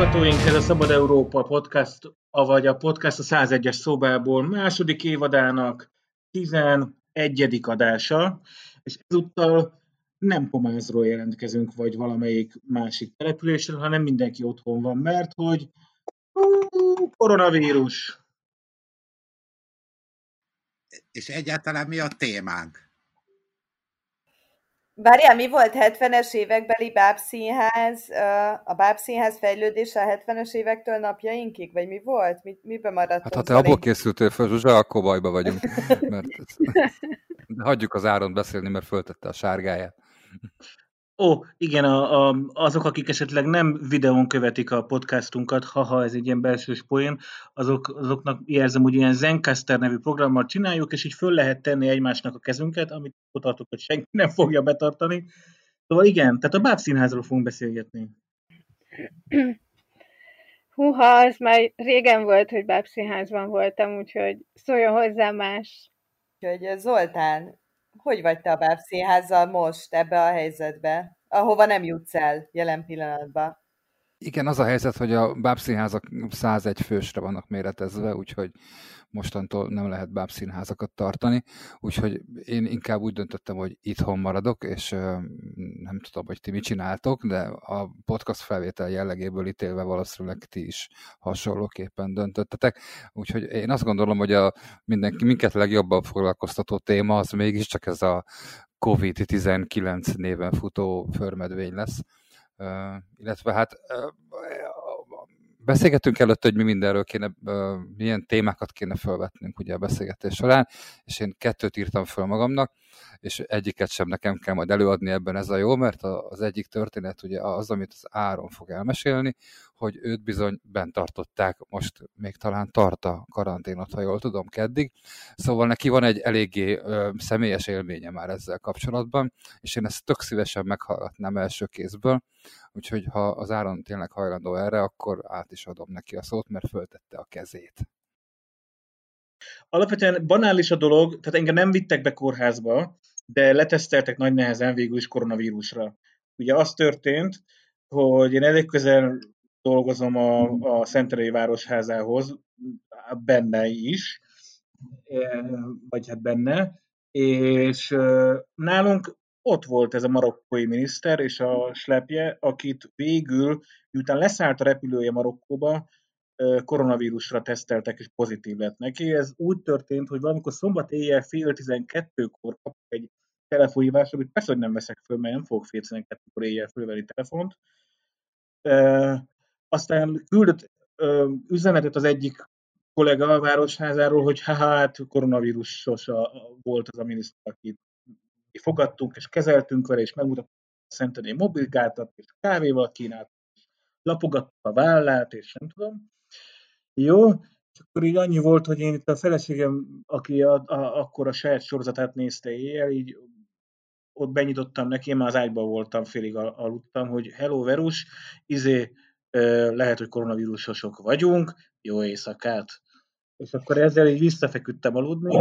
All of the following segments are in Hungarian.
hallgatóink, ez a Szabad Európa podcast, avagy a podcast a 101-es szobából második évadának 11. adása, és ezúttal nem Pomázról jelentkezünk, vagy valamelyik másik településről, hanem mindenki otthon van, mert hogy koronavírus. És egyáltalán mi a témánk? Várjál, mi volt 70-es évekbeli bábszínház, a bábszínház fejlődése a 70-es évektől napjainkig? Vagy mi volt? Mi, miben maradt? Hát ha te abból készültél fel, Zsuzsa, akkor bajba vagyunk. Mert... De hagyjuk az Áron beszélni, mert föltette a sárgáját. Ó, igen, a, a, azok, akik esetleg nem videón követik a podcastunkat, haha, ez egy ilyen belső poén, azok, azoknak jelzem, hogy ilyen Zencaster nevű programmal csináljuk, és így föl lehet tenni egymásnak a kezünket, amit ott tartok, hogy senki nem fogja betartani. Szóval igen, tehát a bábszínházról fogunk beszélgetni. Húha, az már régen volt, hogy bábszínházban voltam, úgyhogy szóljon hozzá más. Úgyhogy Zoltán, hogy vagy te a bábszínházzal most ebbe a helyzetbe, ahova nem jutsz el jelen pillanatban? Igen, az a helyzet, hogy a bábszínházak 101 fősre vannak méretezve, úgyhogy mostantól nem lehet bábszínházakat tartani, úgyhogy én inkább úgy döntöttem, hogy itthon maradok, és nem tudom, hogy ti mit csináltok, de a podcast felvétel jellegéből ítélve valószínűleg ti is hasonlóképpen döntöttetek, úgyhogy én azt gondolom, hogy a mindenki, minket legjobban foglalkoztató téma az mégiscsak ez a COVID-19 néven futó förmedvény lesz. Illetve hát beszélgetünk előtt, hogy mi mindenről kéne, milyen témákat kéne felvetnünk ugye a beszélgetés során, és én kettőt írtam föl magamnak, és egyiket sem nekem kell majd előadni ebben ez a jó, mert az egyik történet ugye az, amit az Áron fog elmesélni, hogy őt bizony bent tartották, most még talán tart a karanténot, ha jól tudom, keddig. Szóval neki van egy eléggé ö, személyes élménye már ezzel kapcsolatban, és én ezt tök szívesen meghallgatnám első kézből, úgyhogy ha az Áron tényleg hajlandó erre, akkor át is adom neki a szót, mert föltette a kezét. Alapvetően banális a dolog, tehát engem nem vittek be kórházba, de leteszteltek nagy nehezen végül is koronavírusra. Ugye az történt, hogy én elég közel dolgozom a, a Szenterei Városházához, benne is, e, vagy hát benne, és nálunk ott volt ez a marokkói miniszter és a slepje, akit végül, miután leszállt a repülője Marokkóba, koronavírusra teszteltek, és pozitív lett neki. Ez úgy történt, hogy valamikor szombat éjjel fél tizenkettőkor kapok egy telefonhívást, amit persze, hogy nem veszek föl, mert nem fogok fél tizenkettőkor éjjel fölvenni telefont. Aztán küldött e, üzenetet az egyik kollega a Városházáról, hogy hát koronavírusos a, volt az a miniszter, akit fogadtunk, és kezeltünk vele, és megmutattuk a Szentendé mobilgátat, és kávéval kínált, lapogatta a vállát, és nem tudom. Jó, és akkor így annyi volt, hogy én itt a feleségem, aki a, a, akkor a saját sorozatát nézte éjjel, így ott benyitottam neki, én már az ágyban voltam, félig aludtam, hogy hello Verus, izé, lehet, hogy koronavírusosok vagyunk, jó éjszakát. És akkor ezzel így visszafeküdtem aludni,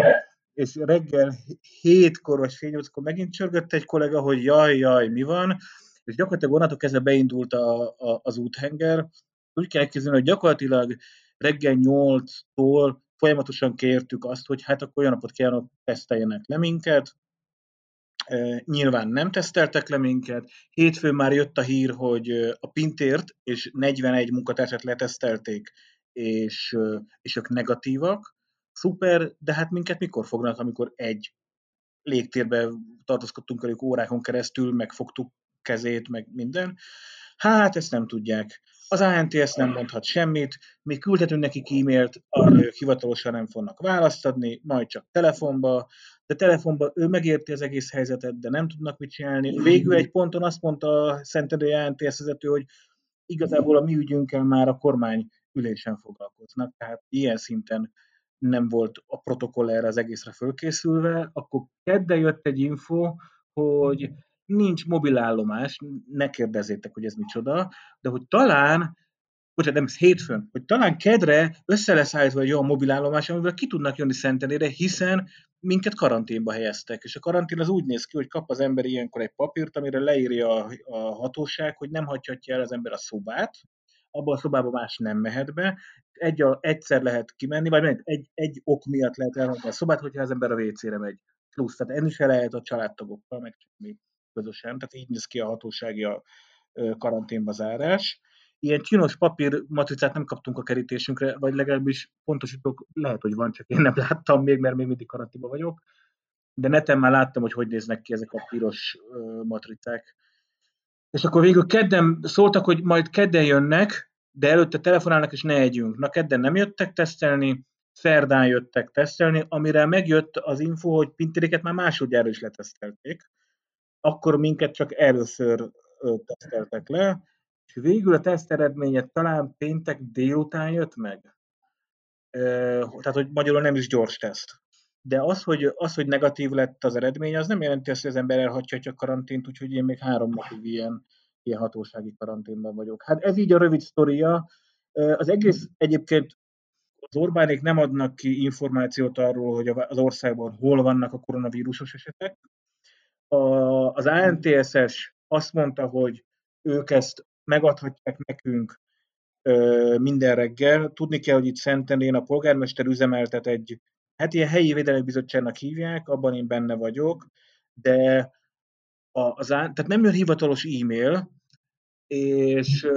és reggel hétkor vagy fél nyolckor megint csörgött egy kollega, hogy jaj, jaj, mi van, és gyakorlatilag onnantól kezdve beindult a, a, az úthenger. Úgy kell elképzelni, hogy gyakorlatilag reggel 8-tól folyamatosan kértük azt, hogy hát akkor olyan napot kérnek, teszteljenek le minket. Nyilván nem teszteltek le minket. Hétfőn már jött a hír, hogy a Pintért és 41 munkatársat letesztelték, és, és ők negatívak. Szuper, de hát minket mikor fognak, amikor egy légtérbe tartózkodtunk velük órákon keresztül, megfogtuk kezét, meg minden. Hát ezt nem tudják. Az ANTS nem mondhat semmit, mi küldhetünk nekik e-mailt, hivatalosan nem fognak választ adni, majd csak telefonba, de telefonba ő megérti az egész helyzetet, de nem tudnak mit csinálni. Végül egy ponton azt mondta a Szentendői ANTS vezető, hogy igazából a mi ügyünkkel már a kormány ülésen foglalkoznak, tehát ilyen szinten nem volt a protokoll erre az egészre fölkészülve, akkor kedde jött egy info, hogy nincs mobilállomás, ne kérdezzétek, hogy ez micsoda, de hogy talán, bocsánat, nem, ez hétfőn, hogy talán kedre össze lesz állítva egy olyan mobilállomás, amivel ki tudnak jönni Szentenére, hiszen minket karanténba helyeztek, és a karantén az úgy néz ki, hogy kap az ember ilyenkor egy papírt, amire leírja a, a hatóság, hogy nem hagyhatja el az ember a szobát, abban a szobában más nem mehet be, egy, egyszer lehet kimenni, vagy egy, egy ok miatt lehet elhagyni a szobát, hogyha az ember a WC-re megy. Plusz, tehát enni se lehet a családtagokkal, meg semmi közösen, tehát így néz ki a hatósági a karanténba zárás. Ilyen csinos papír matricát nem kaptunk a kerítésünkre, vagy legalábbis pontosítok, lehet, hogy van, csak én nem láttam még, mert még mindig karanténban vagyok de neten már láttam, hogy hogy néznek ki ezek a piros matricák. És akkor végül kedden szóltak, hogy majd kedden jönnek, de előtte telefonálnak, és ne együnk. Na, kedden nem jöttek tesztelni, szerdán jöttek tesztelni, amire megjött az info, hogy pintéréket már másodjára is letesztelték. Akkor minket csak először teszteltek le, és végül a teszt eredménye talán péntek délután jött meg. Tehát, hogy magyarul nem is gyors teszt de az hogy, az, hogy negatív lett az eredmény, az nem jelenti azt, hogy az ember elhagyhatja a karantént, úgyhogy én még három napig ilyen, ilyen hatósági karanténban vagyok. Hát ez így a rövid sztoria. Az egész egyébként az Orbánék nem adnak ki információt arról, hogy az országban hol vannak a koronavírusos esetek. A, az ANTSS azt mondta, hogy ők ezt megadhatják nekünk minden reggel. Tudni kell, hogy itt Szentendén a polgármester üzemeltet egy hát ilyen helyi védelmi bizottságnak hívják, abban én benne vagyok, de az, tehát nem jön hivatalos e-mail, és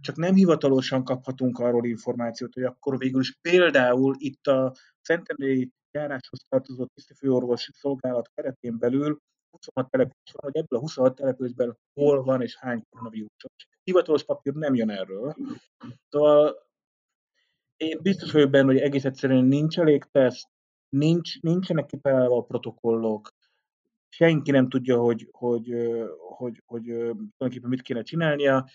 csak nem hivatalosan kaphatunk arról információt, hogy akkor végül is például itt a Szentendrei járáshoz tartozó tisztifőorvosi szolgálat keretén belül 26 település van, hogy ebből a 26 településben hol van és hány koronavírusos. Hivatalos papír nem jön erről. Szóval én biztos vagyok benne, hogy egész egyszerűen nincs elég teszt, nincs, nincsenek kitalálva a protokollok, senki nem tudja, hogy, hogy, hogy, hogy, tulajdonképpen mit kéne csinálnia.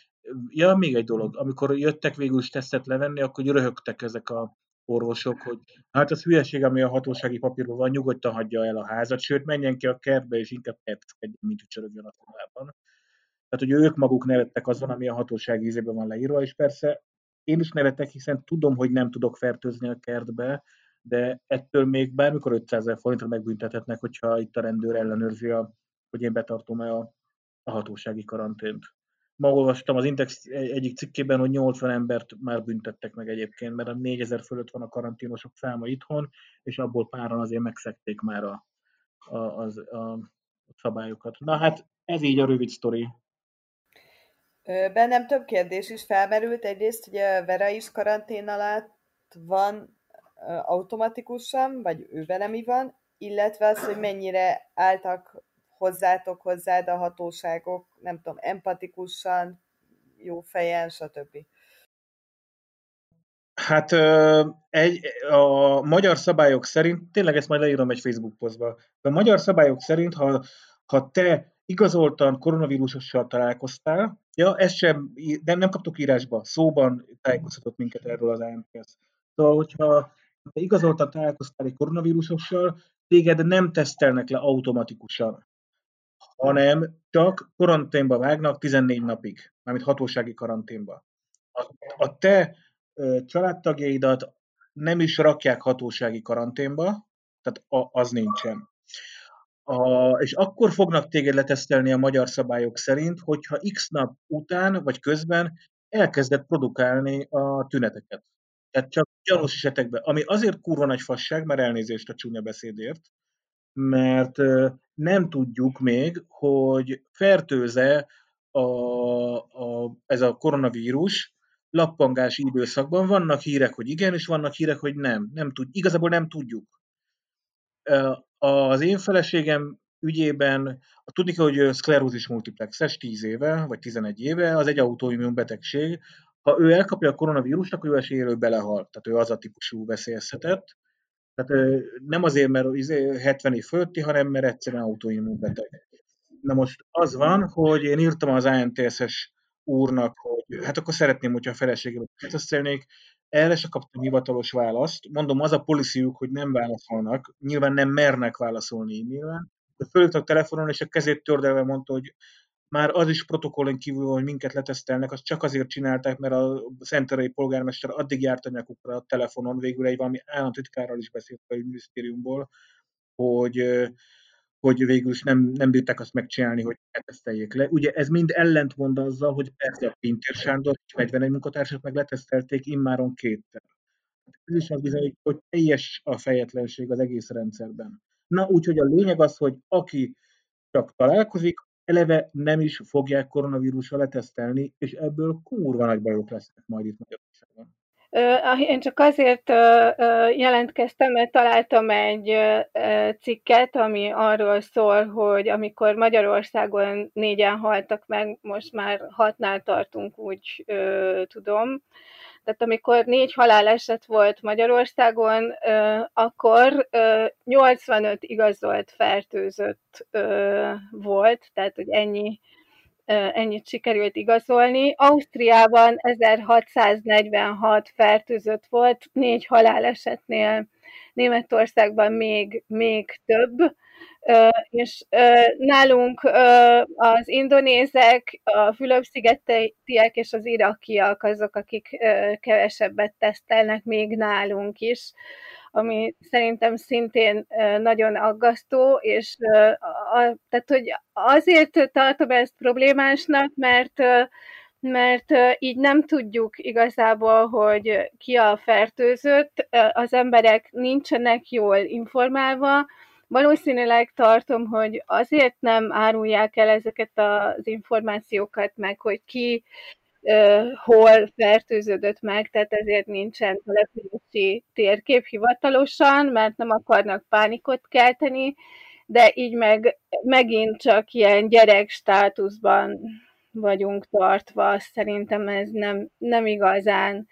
Ja, még egy dolog, amikor jöttek végül is tesztet levenni, akkor röhögtek ezek a orvosok, hogy hát az hülyeség, ami a hatósági papírban van, nyugodtan hagyja el a házat, sőt, menjen ki a kertbe, és inkább kertezkedjen, mint hogy csörögjön a szobában. Tehát, hogy ők maguk nevettek azon, ami a hatósági ízében van leírva, és persze én is nevetek, hiszen tudom, hogy nem tudok fertőzni a kertbe, de ettől még bármikor 500 ezer forintra megbüntethetnek, hogyha itt a rendőr ellenőrzi, hogy én betartom-e a, a hatósági karantént. Ma olvastam az Index egyik cikkében, hogy 80 embert már büntettek meg egyébként, mert a 4000 fölött van a karanténosok száma itthon, és abból páran azért megszekték már a, a, az, a szabályokat. Na hát ez így a rövid sztori. Bennem több kérdés is felmerült. Egyrészt, a Vera is karantén alatt van, automatikusan, vagy ő vele mi van, illetve az, hogy mennyire álltak hozzátok hozzád a hatóságok, nem tudom, empatikusan, jó fejen, stb. Hát egy, a magyar szabályok szerint, tényleg ezt majd leírom egy Facebook posztba, a magyar szabályok szerint, ha, ha te igazoltan koronavírusossal találkoztál, ja, ezt sem, nem, nem kaptuk írásba, szóban tájékoztatott minket erről az AMKS. Szóval, hogyha ha igazoltan találkoztál egy koronavírusossal, téged nem tesztelnek le automatikusan, hanem csak karanténba vágnak 14 napig, mármint hatósági karanténba. A, a te ö, családtagjaidat nem is rakják hatósági karanténba, tehát a, az nincsen. A, és akkor fognak téged letesztelni a magyar szabályok szerint, hogyha x nap után vagy közben elkezdett produkálni a tüneteket. Tehát csak gyanús esetekben, ami azért kurva nagy fasság, mert elnézést a csúnya beszédért, mert nem tudjuk még, hogy fertőze a, a, ez a koronavírus lappangás időszakban. Vannak hírek, hogy igen, és vannak hírek, hogy nem. nem tud, igazából nem tudjuk. Az én feleségem ügyében, tudni kell, hogy szklerózis multiplexes 10 éve, vagy 11 éve, az egy autoimmun betegség, ha ő elkapja a koronavírust, akkor ő esélyeről belehal. Tehát ő az a típusú veszélyeztetett. Tehát nem azért, mert 70 izé év fölötti, hanem mert egyszerűen autoimmunbeteg. Na most az van, hogy én írtam az ANTSS úrnak, hogy hát akkor szeretném, hogyha a feleségem beszélnék, erre se kaptam hivatalos választ. Mondom, az a policyjuk, hogy nem válaszolnak, nyilván nem mernek válaszolni e-mailen. Fölült telefonon, és a kezét tördelve mondta, hogy már az is protokollon kívül, hogy minket letesztelnek, azt csak azért csinálták, mert a szenterei polgármester addig járt a nyakukra a telefonon, végül egy valami államtitkárral is beszélt a minisztériumból, hogy, hogy végül is nem, nem bírták azt megcsinálni, hogy leteszteljék le. Ugye ez mind ellentmond azzal, hogy persze a Pintér Sándor és 41 munkatársat meg letesztelték immáron kétszer. Ez is az bizony, hogy teljes a fejetlenség az egész rendszerben. Na, úgyhogy a lényeg az, hogy aki csak találkozik, eleve nem is fogják koronavírussal letesztelni, és ebből kurva nagy bajok lesznek majd itt Magyarországon. Én csak azért jelentkeztem, mert találtam egy cikket, ami arról szól, hogy amikor Magyarországon négyen haltak meg, most már hatnál tartunk, úgy tudom. Tehát amikor négy haláleset volt Magyarországon, akkor 85 igazolt fertőzött volt, tehát hogy ennyi ennyit sikerült igazolni. Ausztriában 1646 fertőzött volt, négy halálesetnél, Németországban még, még több, és nálunk az indonézek, a Fülöp-szigetiek és az irakiak azok, akik kevesebbet tesztelnek még nálunk is ami szerintem szintén nagyon aggasztó, és tehát, hogy azért tartom ezt problémásnak, mert mert így nem tudjuk igazából, hogy ki a fertőzött, az emberek nincsenek jól informálva, valószínűleg tartom, hogy azért nem árulják el ezeket az információkat meg, hogy ki hol fertőződött meg, tehát ezért nincsen települési térkép hivatalosan, mert nem akarnak pánikot kelteni, de így meg megint csak ilyen gyerek státuszban vagyunk tartva, szerintem ez nem, nem igazán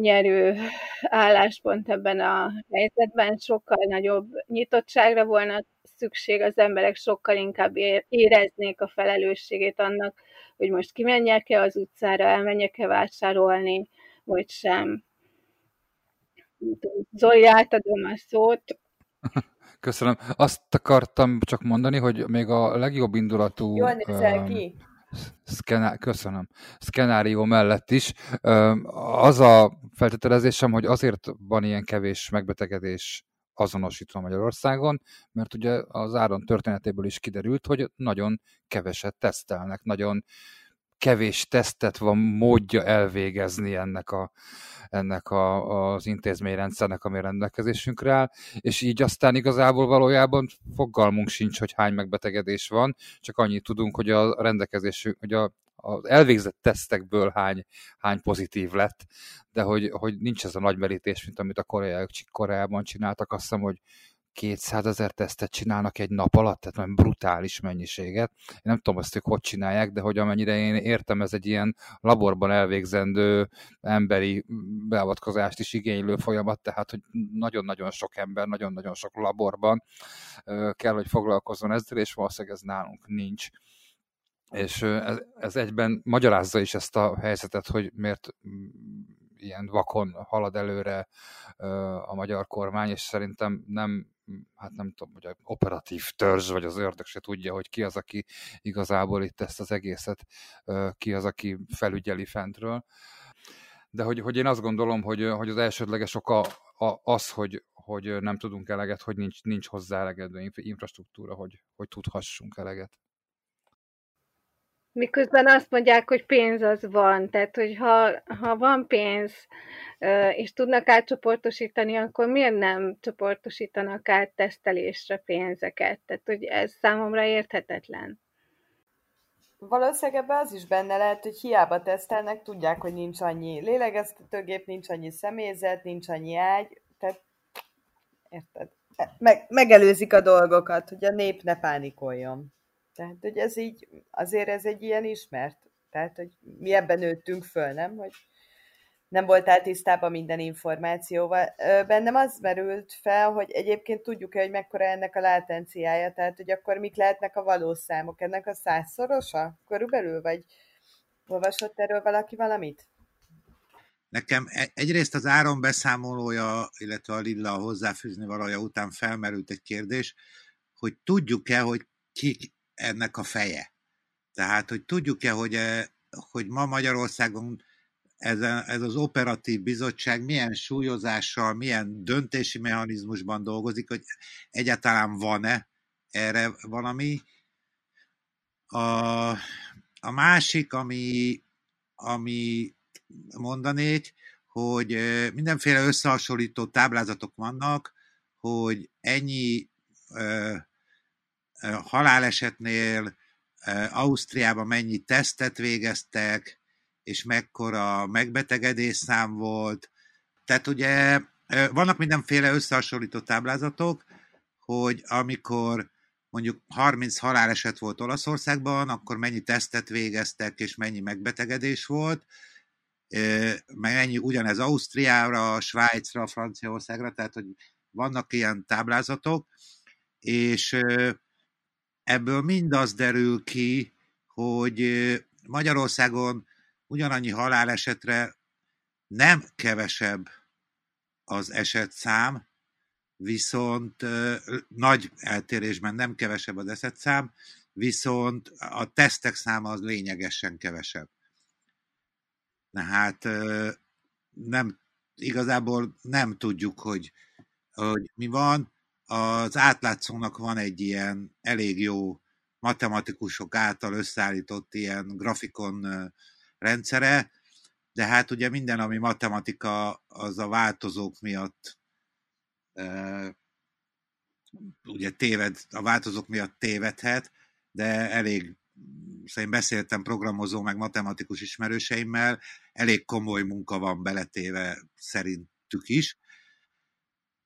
nyerő álláspont ebben a helyzetben, sokkal nagyobb nyitottságra volna szükség, az emberek sokkal inkább éreznék a felelősségét annak, hogy most kimenjek-e az utcára, elmenjek-e vásárolni, vagy sem. Zoli, átadom a szót. Köszönöm. Azt akartam csak mondani, hogy még a legjobb indulatú... Jól nézel ki. Szkená... Köszönöm. Szkenárió mellett is. Az a feltételezésem, hogy azért van ilyen kevés megbetegedés azonosítva Magyarországon, mert ugye az áron történetéből is kiderült, hogy nagyon keveset tesztelnek, nagyon kevés tesztet van módja elvégezni ennek, a, ennek a, az intézményrendszernek, ami rendelkezésünkre áll, és így aztán igazából valójában fogalmunk sincs, hogy hány megbetegedés van, csak annyit tudunk, hogy a rendelkezésünk, hogy a az elvégzett tesztekből hány, hány pozitív lett, de hogy, hogy nincs ez a nagy merítés, mint amit a koreaiak Koreában csináltak, azt hiszem, hogy 200 ezer tesztet csinálnak egy nap alatt, tehát nagyon brutális mennyiséget. Én nem tudom azt, hogy hogy csinálják, de hogy amennyire én értem, ez egy ilyen laborban elvégzendő emberi beavatkozást is igénylő folyamat, tehát hogy nagyon-nagyon sok ember, nagyon-nagyon sok laborban kell, hogy foglalkozzon ezzel, és valószínűleg ez nálunk nincs és ez, ez egyben magyarázza is ezt a helyzetet, hogy miért ilyen vakon halad előre a magyar kormány, és szerintem nem, hát nem tudom, hogy a operatív törzs, vagy az ördög se tudja, hogy ki az, aki igazából itt ezt az egészet, ki az, aki felügyeli fentről. De hogy, hogy én azt gondolom, hogy, hogy az elsődleges oka az, hogy, hogy nem tudunk eleget, hogy nincs, nincs hozzá elegedő infrastruktúra, hogy, hogy tudhassunk eleget. Miközben azt mondják, hogy pénz az van, tehát hogy ha, ha van pénz, és tudnak átcsoportosítani, akkor miért nem csoportosítanak át tesztelésre pénzeket? Tehát, hogy ez számomra érthetetlen. Valószínűleg ebben az is benne lehet, hogy hiába tesztelnek, tudják, hogy nincs annyi lélegeztetőgép, nincs annyi személyzet, nincs annyi ágy, tehát érted? Meg, megelőzik a dolgokat, hogy a nép ne pánikoljon. Tehát, hogy ez így, azért ez egy ilyen ismert. Tehát, hogy mi ebben nőttünk föl, nem? Hogy nem voltál tisztában minden információval. Bennem az merült fel, hogy egyébként tudjuk-e, hogy mekkora ennek a látenciája, tehát, hogy akkor mik lehetnek a valós számok. Ennek a százszorosa körülbelül, vagy olvasott erről valaki valamit? Nekem e-, egyrészt az áron beszámolója, illetve a Lilla hozzáfűzni valója után felmerült egy kérdés, hogy tudjuk-e, hogy kik ennek a feje. Tehát, hogy tudjuk-e, hogy, eh, hogy ma Magyarországon ez, a, ez az operatív bizottság milyen súlyozással, milyen döntési mechanizmusban dolgozik, hogy egyáltalán van-e erre valami. A, a másik, ami, ami mondanék, hogy mindenféle összehasonlító táblázatok vannak, hogy ennyi ö, ö, halálesetnél Ausztriában mennyi tesztet végeztek, és mekkora megbetegedés szám volt. Tehát ugye vannak mindenféle összehasonlító táblázatok, hogy amikor mondjuk 30 haláleset volt Olaszországban, akkor mennyi tesztet végeztek, és mennyi megbetegedés volt, meg ennyi ugyanez Ausztriára, Svájcra, Franciaországra, tehát hogy vannak ilyen táblázatok, és ebből mindaz derül ki, hogy Magyarországon ugyanannyi halálesetre nem kevesebb az esetszám, viszont nagy eltérésben nem kevesebb az esetszám, viszont a tesztek száma az lényegesen kevesebb. Tehát nem, igazából nem tudjuk, hogy, hogy mi van. Az átlátszónak van egy ilyen elég jó matematikusok által összeállított ilyen grafikon rendszere, de hát ugye minden, ami matematika, az a változók miatt ugye téved, a változók miatt tévedhet, de elég, szóval én beszéltem programozó meg matematikus ismerőseimmel, elég komoly munka van beletéve szerintük is.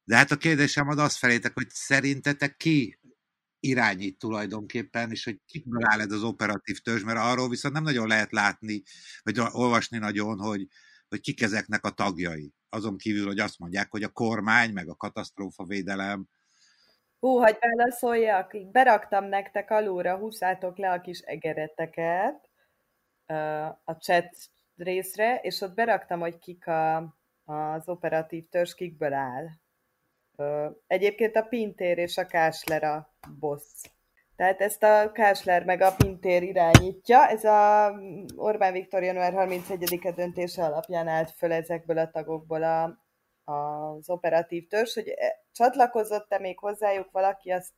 De hát a kérdésem az azt felétek, hogy szerintetek ki irányít tulajdonképpen, és hogy kikből áll ez az operatív törzs, mert arról viszont nem nagyon lehet látni, vagy olvasni nagyon, hogy, hogy kik ezeknek a tagjai. Azon kívül, hogy azt mondják, hogy a kormány, meg a katasztrófavédelem. Hú, hogy válaszoljak, beraktam nektek alulra, húszátok le a kis egereteket a chat részre, és ott beraktam, hogy kik a, az operatív törzs, kikből áll. Egyébként a Pintér és a Kásler a boss. Tehát ezt a Kásler meg a Pintér irányítja. Ez a Orbán Viktor január 31-e döntése alapján állt föl ezekből a tagokból a, az operatív törzs, hogy e, csatlakozott-e még hozzájuk valaki, azt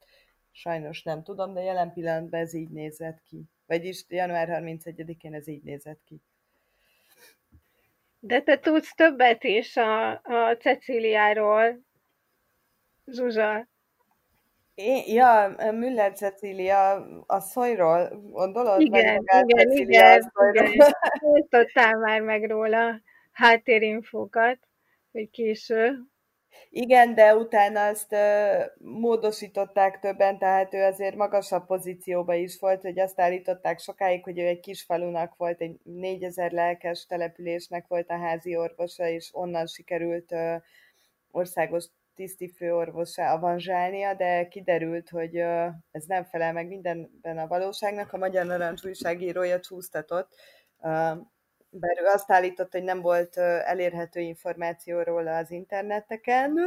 sajnos nem tudom, de jelen pillanatban ez így nézett ki. Vagyis január 31-én ez így nézett ki. De te tudsz többet is a, a Ceciliáról, Zsuzsa. Én, ja, Müller Cecília asszonyról gondolod? Igen, igen, igen, igen. Tudtál már meg róla háttérinfókat, hogy késő. Igen, de utána azt uh, módosították többen, tehát ő azért magasabb pozícióba is volt, hogy azt állították sokáig, hogy ő egy kis falunak volt, egy négyezer lelkes településnek volt a házi orvosa, és onnan sikerült uh, országos tiszti főorvosá avanzsálnia, de kiderült, hogy ez nem felel meg mindenben a valóságnak. A Magyar Narancs újságírója csúsztatott, bár ő azt állított, hogy nem volt elérhető információ róla az interneteken,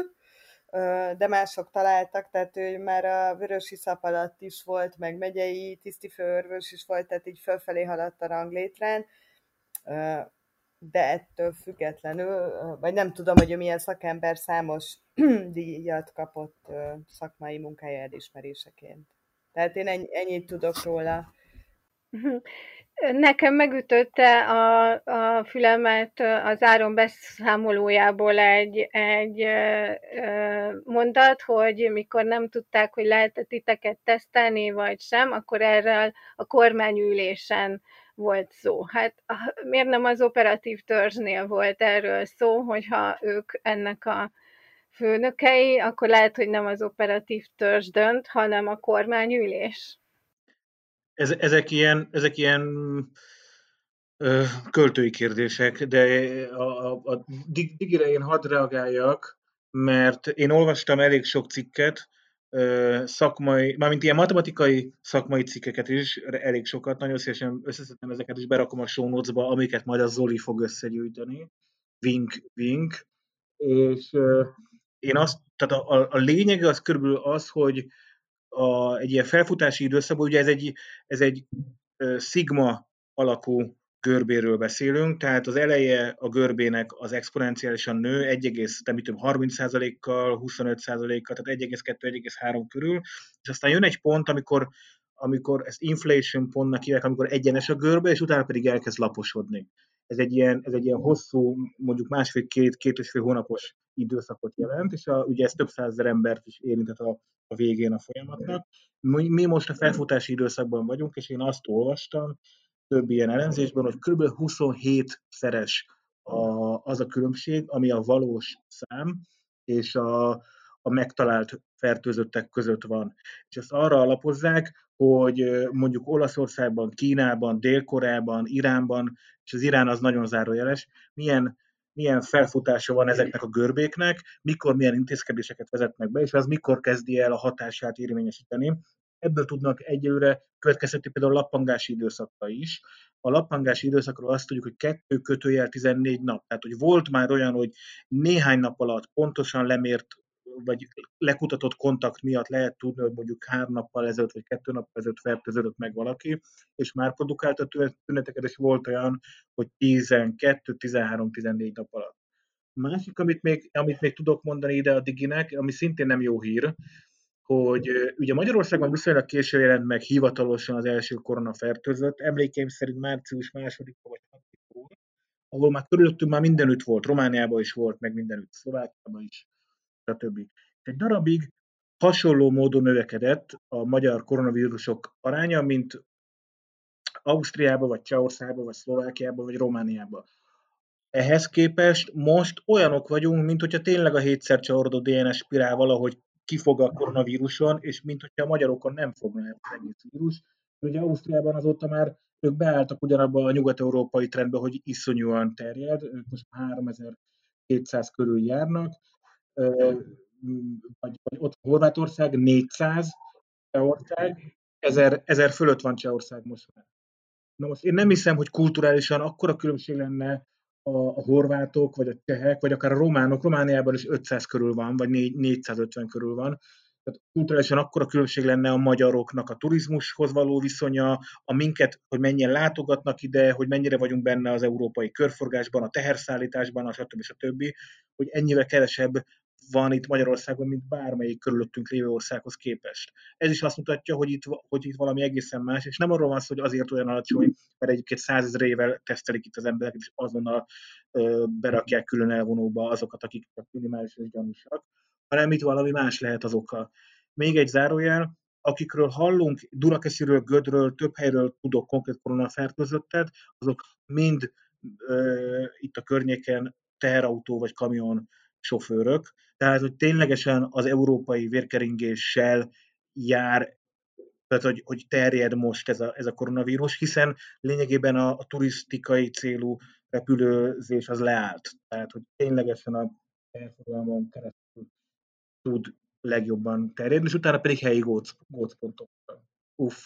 de mások találtak, tehát ő már a Vörösi Szap alatt is volt, meg megyei tisztifőorvos is volt, tehát így fölfelé haladt a ranglétrán de ettől függetlenül, vagy nem tudom, hogy milyen szakember számos díjat kapott szakmai munkája elismeréseként. Tehát én ennyit tudok róla. Nekem megütötte a, a fülemet az Áron beszámolójából egy, egy mondat, hogy mikor nem tudták, hogy lehet titeket tesztelni, vagy sem, akkor erről a kormányülésen volt szó. Hát miért nem az operatív törzsnél volt erről szó, hogyha ők ennek a főnökei, akkor lehet, hogy nem az operatív törzs dönt, hanem a kormányülés. Ez, ezek ilyen, ezek ilyen ö, költői kérdések, de a, a, a digire én hadd reagáljak, mert én olvastam elég sok cikket, szakmai, mármint ilyen matematikai szakmai cikkeket is, elég sokat, nagyon szívesen összeszedtem ezeket, és berakom a show notes-ba, amiket majd a Zoli fog összegyűjteni. Wink, wink. És én azt, tehát a, a, a lényege az körülbelül az, hogy a, egy ilyen felfutási időszakban, ugye ez egy, ez egy szigma alakú görbéről beszélünk, tehát az eleje a görbének az exponenciálisan nő 1,30%-kal, 25%-kal, tehát 1,2-1,3 körül, és aztán jön egy pont, amikor amikor ezt inflation pontnak hívják, amikor egyenes a görbe, és utána pedig elkezd laposodni. Ez egy ilyen, ez egy ilyen hosszú, mondjuk másfél-két, két és fél hónapos időszakot jelent, és a, ugye ez több százezer embert is érintett a, a végén a folyamatnak. Mi, mi most a felfutási időszakban vagyunk, és én azt olvastam több ilyen elemzésben, hogy kb. 27-szeres a, az a különbség, ami a valós szám és a, a megtalált fertőzöttek között van. És ezt arra alapozzák, hogy mondjuk Olaszországban, Kínában, Dél-Koreában, Iránban, és az Irán az nagyon zárójeles, milyen, milyen felfutása van ezeknek a görbéknek, mikor milyen intézkedéseket vezetnek be, és az mikor kezdi el a hatását érvényesíteni. Ebből tudnak egyelőre következtetni például a lappangási időszakra is. A lappangási időszakról azt tudjuk, hogy 2 kötőjel 14 nap. Tehát, hogy volt már olyan, hogy néhány nap alatt pontosan lemért vagy lekutatott kontakt miatt lehet tudni, hogy mondjuk három nappal ezelőtt, vagy kettő nappal ezelőtt fertőződött meg valaki, és már produkálta tüneteket, és volt olyan, hogy 12, 13, 14 nap alatt. A másik, amit még, amit még tudok mondani ide a Diginek, ami szintén nem jó hír, hogy ugye Magyarországon viszonylag késő jelent meg hivatalosan az első koronafertőzött, emlékeim szerint március második vagy harmadik ahol már körülöttünk már mindenütt volt, Romániában is volt, meg mindenütt, Szlovákiában is stb. Egy darabig hasonló módon növekedett a magyar koronavírusok aránya, mint Ausztriába, vagy Csehországba, vagy Szlovákiába, vagy Romániába. Ehhez képest most olyanok vagyunk, mint hogyha tényleg a hétszer csavarodó DNS spirál valahogy kifog a koronavíruson, és mint hogyha a magyarokon nem fogna el az egész vírus. Ugye Ausztriában azóta már ők beálltak ugyanabba a nyugat-európai trendbe, hogy iszonyúan terjed, ők most 3200 körül járnak, vagy, vagy ott Horvátország 400, Csehország, 1000, 1000 fölött van Csehország most már. Na most én nem hiszem, hogy kulturálisan akkora különbség lenne a, a horvátok, vagy a csehek, vagy akár a románok, Romániában is 500 körül van, vagy 450 körül van. Tehát kulturálisan akkora különbség lenne a magyaroknak a turizmushoz való viszonya, a minket, hogy mennyien látogatnak ide, hogy mennyire vagyunk benne az európai körforgásban, a teherszállításban, a stb. stb., hogy ennyivel kevesebb van itt Magyarországon, mint bármelyik körülöttünk lévő országhoz képest. Ez is azt mutatja, hogy itt, hogy itt valami egészen más, és nem arról van szó, hogy azért olyan alacsony, mert egyébként százezrével tesztelik itt az emberek, és azonnal ö, berakják külön elvonóba azokat, akik csak minimális és gyanúsak, hanem itt valami más lehet az oka. Még egy zárójel, akikről hallunk, Dunakesziről, Gödről, több helyről tudok konkrét koronafertőzöttet, azok mind ö, itt a környéken teherautó vagy kamion sofőrök, tehát hogy ténylegesen az európai vérkeringéssel jár, tehát hogy, hogy terjed most ez a, ez a koronavírus, hiszen lényegében a, a turisztikai célú repülőzés az leállt. Tehát, hogy ténylegesen a elfogalmon keresztül tud legjobban terjedni, és utána pedig helyi gócpontokkal. Uff.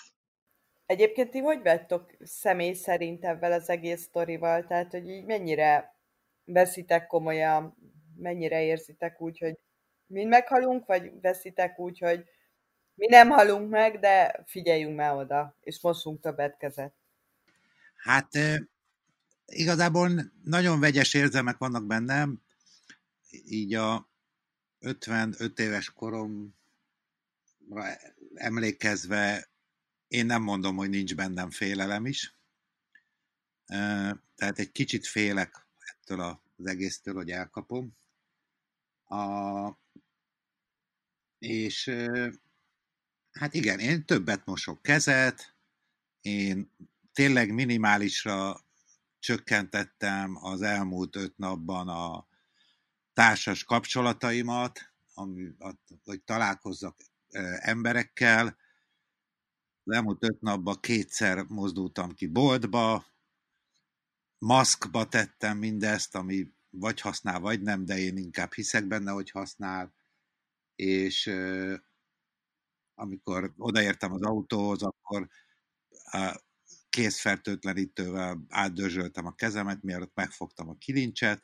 Egyébként ti hogy vettok személy szerint ebben az egész sztorival? Tehát, hogy így mennyire veszitek komolyan mennyire érzitek úgy, hogy mi meghalunk, vagy veszitek úgy, hogy mi nem halunk meg, de figyeljünk már oda, és mossunk többet kezet. Hát igazából nagyon vegyes érzelmek vannak bennem, így a 55 éves koromra emlékezve én nem mondom, hogy nincs bennem félelem is. Tehát egy kicsit félek ettől az egésztől, hogy elkapom. A, és hát igen, én többet mosok kezet, én tényleg minimálisra csökkentettem az elmúlt öt napban a társas kapcsolataimat, ami, hogy találkozzak emberekkel. Az elmúlt öt napban kétszer mozdultam ki boltba, maszkba tettem mindezt, ami vagy használ, vagy nem, de én inkább hiszek benne, hogy használ, és amikor odaértem az autóhoz, akkor a kézfertőtlenítővel átdörzsöltem a kezemet, mielőtt megfogtam a kilincset,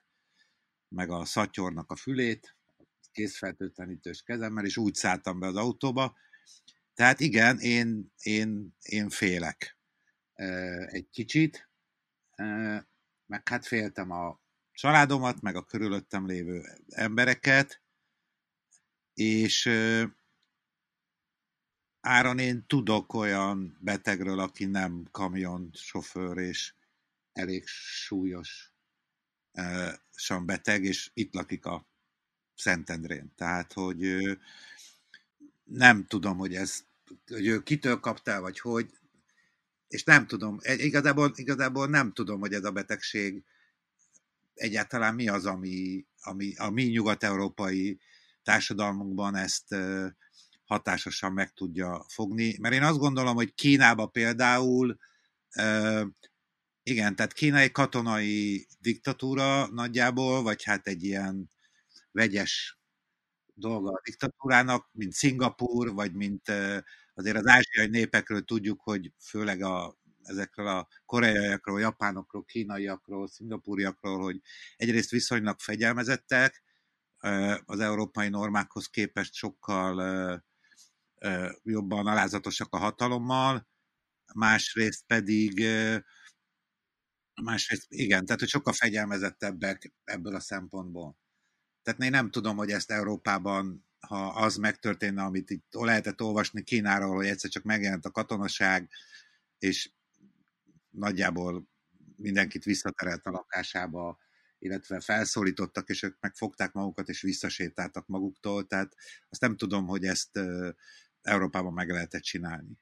meg a szatyornak a fülét, kézfertőtlenítős kezemmel, és úgy szálltam be az autóba. Tehát igen, én, én, én félek egy kicsit, meg hát féltem a családomat, meg a körülöttem lévő embereket, és Áron én tudok olyan betegről, aki nem kamion sofőr, és elég súlyos sem beteg, és itt lakik a Szentendrén. Tehát, hogy nem tudom, hogy ez hogy ő kitől kaptál, vagy hogy, és nem tudom, igazából, igazából nem tudom, hogy ez a betegség egyáltalán mi az, ami, ami a mi nyugat-európai társadalmunkban ezt hatásosan meg tudja fogni. Mert én azt gondolom, hogy Kínába például igen, tehát Kína egy katonai diktatúra nagyjából, vagy hát egy ilyen vegyes dolga a diktatúrának, mint Szingapur, vagy mint azért az ázsiai népekről tudjuk, hogy főleg a, ezekről a koreaiakról, japánokról, kínaiakról, szingapúriakról, hogy egyrészt viszonylag fegyelmezettek, az európai normákhoz képest sokkal jobban alázatosak a hatalommal, másrészt pedig másrészt igen, tehát hogy sokkal fegyelmezettebbek ebből a szempontból. Tehát én nem tudom, hogy ezt Európában, ha az megtörténne, amit itt lehetett olvasni Kínáról, hogy egyszer csak megjelent a katonaság, és nagyjából mindenkit visszaterelt a lakásába, illetve felszólítottak, és ők megfogták magukat, és visszasétáltak maguktól, tehát azt nem tudom, hogy ezt Európában meg lehetett csinálni.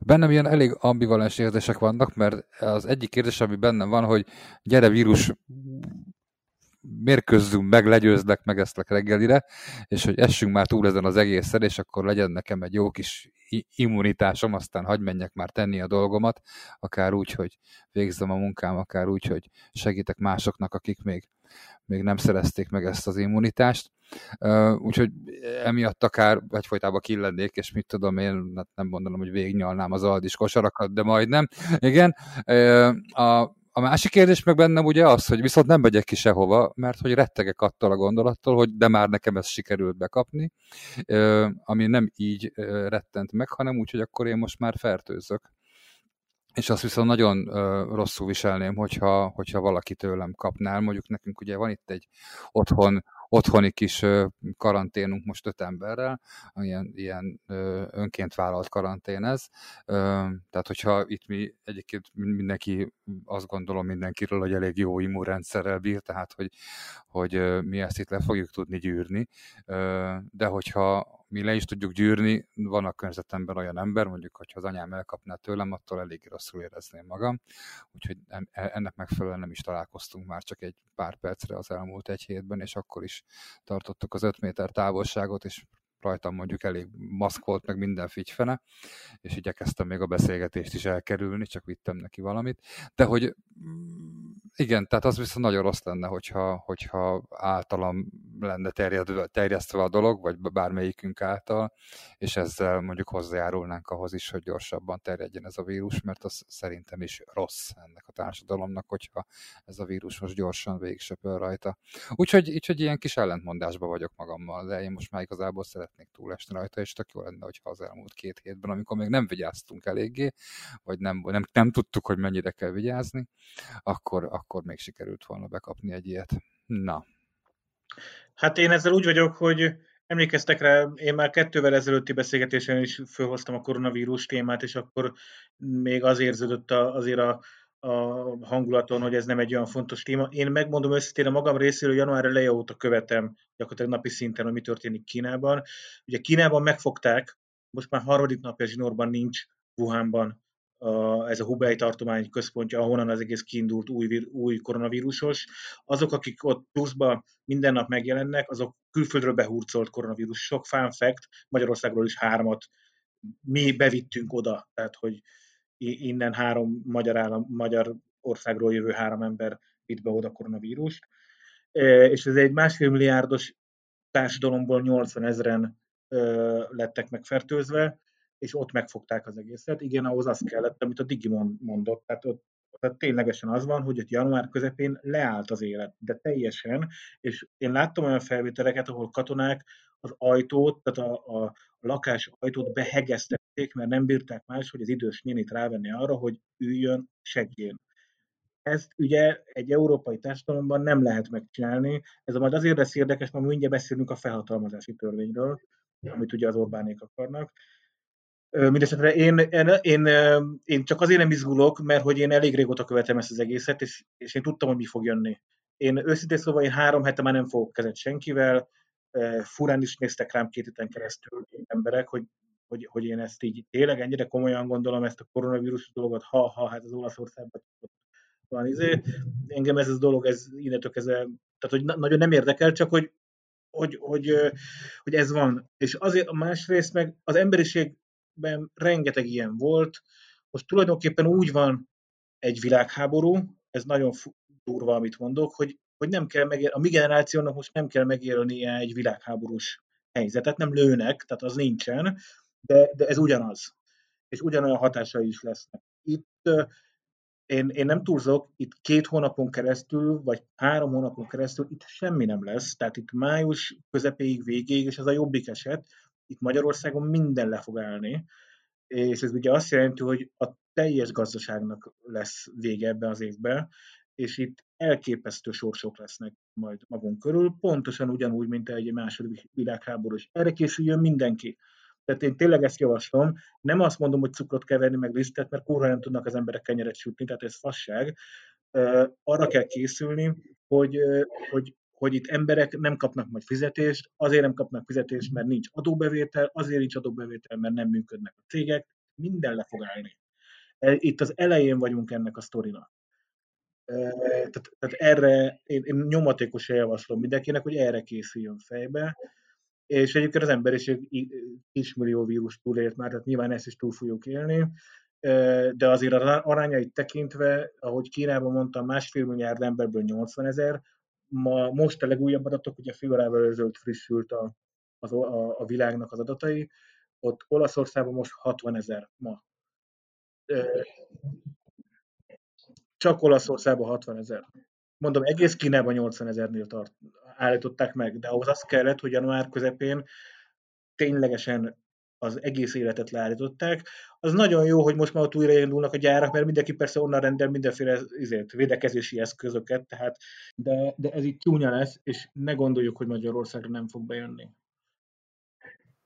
Bennem ilyen elég ambivalens érzések vannak, mert az egyik kérdés, ami bennem van, hogy gyere vírus, mérkőzzünk meg, legyőzlek ezt reggelire, és hogy essünk már túl ezen az egészen, és akkor legyen nekem egy jó kis immunitásom, aztán hagy menjek már tenni a dolgomat, akár úgy, hogy végzem a munkám, akár úgy, hogy segítek másoknak, akik még, még nem szerezték meg ezt az immunitást. Úgyhogy emiatt akár egyfolytában killennék, és mit tudom én, hát nem mondanom, hogy végignyalnám az aldis kosarakat, de majdnem. Igen. A, a másik kérdés meg bennem ugye az, hogy viszont nem megyek ki sehova, mert hogy rettegek attól a gondolattól, hogy de már nekem ezt sikerült bekapni, ami nem így rettent meg, hanem úgy, hogy akkor én most már fertőzök. És azt viszont nagyon rosszul viselném, hogyha, hogyha valaki tőlem kapnál. Mondjuk nekünk ugye van itt egy otthon otthoni kis karanténunk most öt emberrel, ilyen, ilyen önként vállalt karantén ez. Tehát, hogyha itt mi egyébként mindenki, azt gondolom mindenkiről, hogy elég jó immunrendszerrel bír, tehát, hogy, hogy mi ezt itt le fogjuk tudni gyűrni. De hogyha mi le is tudjuk gyűrni, van a környezetemben olyan ember, mondjuk, hogyha az anyám elkapná tőlem, attól elég rosszul érezném magam. Úgyhogy e, ennek megfelelően nem is találkoztunk már csak egy pár percre az elmúlt egy hétben, és akkor is tartottuk az öt méter távolságot, és rajtam mondjuk elég maszkolt, meg minden figyfene, és igyekeztem még a beszélgetést is elkerülni, csak vittem neki valamit. De hogy mm, igen, tehát az viszont nagyon rossz lenne, hogyha, hogyha általam lenne terjedve, terjesztve a dolog, vagy bármelyikünk által, és ezzel mondjuk hozzájárulnánk ahhoz is, hogy gyorsabban terjedjen ez a vírus, mert az szerintem is rossz ennek a társadalomnak, hogyha ez a vírus most gyorsan végigsöpöl rajta. Úgyhogy, úgyhogy ilyen kis ellentmondásban vagyok magammal, de én most már igazából szeretnék túlesni rajta, és tök jó lenne, hogyha az elmúlt két hétben, amikor még nem vigyáztunk eléggé, vagy nem, nem, nem tudtuk, hogy mennyire kell vigyázni, akkor, akkor még sikerült volna bekapni egy ilyet. Na. Hát én ezzel úgy vagyok, hogy emlékeztek rá, én már kettővel ezelőtti beszélgetésen is felhoztam a koronavírus témát, és akkor még az érződött a, azért a, a hangulaton, hogy ez nem egy olyan fontos téma. Én megmondom őszintén a magam részéről, január eleje óta követem gyakorlatilag napi szinten, hogy mi történik Kínában. Ugye Kínában megfogták, most már harmadik napja zsinórban nincs Wuhanban a, ez a Hubei tartomány központja, ahonnan az egész kiindult új, új koronavírusos. Azok, akik ott pluszban minden nap megjelennek, azok külföldről behurcolt koronavírus. Sok fun fact, Magyarországról is hármat mi bevittünk oda, tehát hogy innen három magyar, állam, magyar országról jövő három ember vitt be oda koronavírust. És ez egy másfél milliárdos társadalomból 80 ezeren lettek megfertőzve, és ott megfogták az egészet. Igen, ahhoz az kellett, amit a Digi mondott. Tehát ott tehát ténylegesen az van, hogy ott január közepén leállt az élet, de teljesen, és én láttam olyan felvételeket, ahol katonák az ajtót, tehát a, a lakás ajtót behegeztették, mert nem bírták más, hogy az idős nénit rávenni arra, hogy üljön, segjen. ezt ugye egy európai társadalomban nem lehet megcsinálni. Ez majd azért lesz érdekes, mert mindjárt beszélünk a felhatalmazási törvényről, amit ugye az Orbánék akarnak. Mindenesetre én, én, én, én csak azért nem izgulok, mert hogy én elég régóta követem ezt az egészet, és, és én tudtam, hogy mi fog jönni. Én őszintén szóval én három hete már nem fogok kezet senkivel, furán is néztek rám két héten keresztül emberek, hogy, hogy, hogy én ezt így tényleg ennyire komolyan gondolom, ezt a koronavírus dolgot, ha, ha, hát az Olaszországban van izé. Engem ez a dolog, ez innentől kezdve, tehát hogy nagyon nem érdekel, csak hogy, hogy, hogy, hogy ez van. És azért a másrészt meg az emberiségben rengeteg ilyen volt, most tulajdonképpen úgy van egy világháború, ez nagyon durva, amit mondok, hogy, hogy nem kell megél, a mi generációnak most nem kell megélnie egy világháborús helyzetet, nem lőnek, tehát az nincsen, de, de ez ugyanaz. És ugyanolyan hatásai is lesznek. Itt én, én nem túlzok, itt két hónapon keresztül, vagy három hónapon keresztül itt semmi nem lesz, tehát itt május közepéig, végéig, és ez a jobbik eset, itt Magyarországon minden le fog állni, és ez ugye azt jelenti, hogy a teljes gazdaságnak lesz vége ebben az évben, és itt elképesztő sorsok lesznek majd magunk körül, pontosan ugyanúgy, mint egy második világháború, és erre készüljön mindenki. Tehát én tényleg ezt javaslom. Nem azt mondom, hogy cukrot kell venni, meg lisztet, mert kurva nem tudnak az emberek kenyeret sütni, tehát ez fasság. Arra kell készülni, hogy, hogy, hogy itt emberek nem kapnak majd fizetést, azért nem kapnak fizetést, mert nincs adóbevétel, azért nincs adóbevétel, mert nem működnek a cégek, minden le fog állni. Itt az elején vagyunk ennek a sztorinak. Tehát, tehát erre én, én nyomatékosan javaslom mindenkinek, hogy erre készüljön fejbe, és egyébként az emberiség kismillió vírus túlélt már, tehát nyilván ezt is túl fogjuk élni, de azért az arányait tekintve, ahogy Kínában mondtam, másfél milliárd emberből 80 ezer, ma, most a legújabb adatok, ugye fél órával ezelőtt frissült a, az, a, a világnak az adatai, ott Olaszországban most 60 ezer ma. Csak Olaszországban 60 ezer. Mondom, egész Kínában 80 ezernél tart, állították meg, de ahhoz az kellett, hogy január közepén ténylegesen az egész életet leállították. Az nagyon jó, hogy most már ott újraindulnak a gyárak, mert mindenki persze onnan rendel mindenféle izért, védekezési eszközöket, tehát, de, de ez itt csúnya lesz, és ne gondoljuk, hogy Magyarországra nem fog bejönni.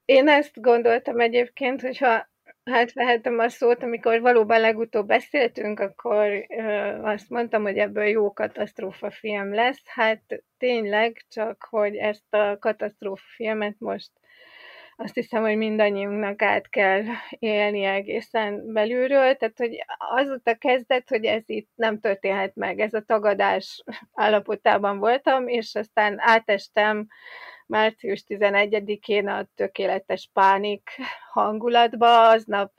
Én ezt gondoltam egyébként, hogyha hát vehetem a szót, amikor valóban legutóbb beszéltünk, akkor ö, azt mondtam, hogy ebből jó katasztrófa film lesz. Hát tényleg, csak hogy ezt a katasztrófa filmet most azt hiszem, hogy mindannyiunknak át kell élni egészen belülről, tehát hogy azóta kezdett, hogy ez itt nem történhet meg, ez a tagadás állapotában voltam, és aztán átestem március 11-én a tökéletes pánik hangulatba, aznap,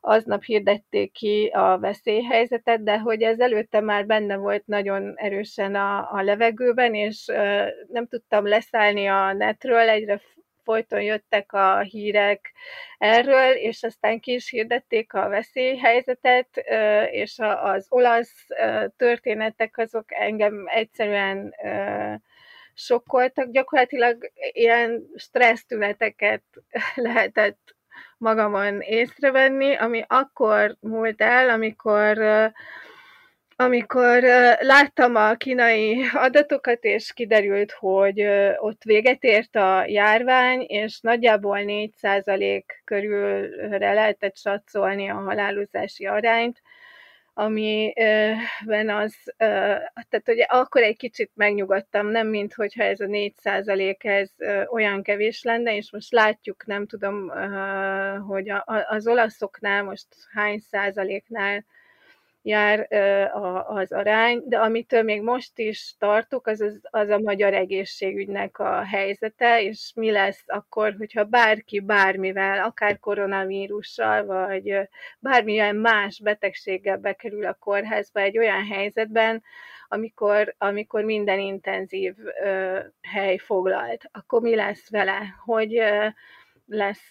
aznap hirdették ki a veszélyhelyzetet, de hogy ez előtte már benne volt nagyon erősen a, a levegőben, és nem tudtam leszállni a netről, egyre folyton jöttek a hírek erről, és aztán ki is hirdették a veszélyhelyzetet, és az olasz történetek azok engem egyszerűen sokkoltak, gyakorlatilag ilyen stressztüneteket lehetett magamon észrevenni, ami akkor múlt el, amikor amikor láttam a kínai adatokat, és kiderült, hogy ott véget ért a járvány, és nagyjából 4% körülre lehetett satszolni a halálozási arányt, amiben az, tehát hogy akkor egy kicsit megnyugodtam, nem mint hogyha ez a 4% ez olyan kevés lenne, és most látjuk, nem tudom, hogy az olaszoknál most hány százaléknál jár az arány, de amitől még most is tartok, az, az, az a magyar egészségügynek a helyzete, és mi lesz akkor, hogyha bárki bármivel, akár koronavírussal, vagy bármilyen más betegséggel bekerül a kórházba egy olyan helyzetben, amikor, amikor minden intenzív ö, hely foglalt, akkor mi lesz vele, hogy ö, lesz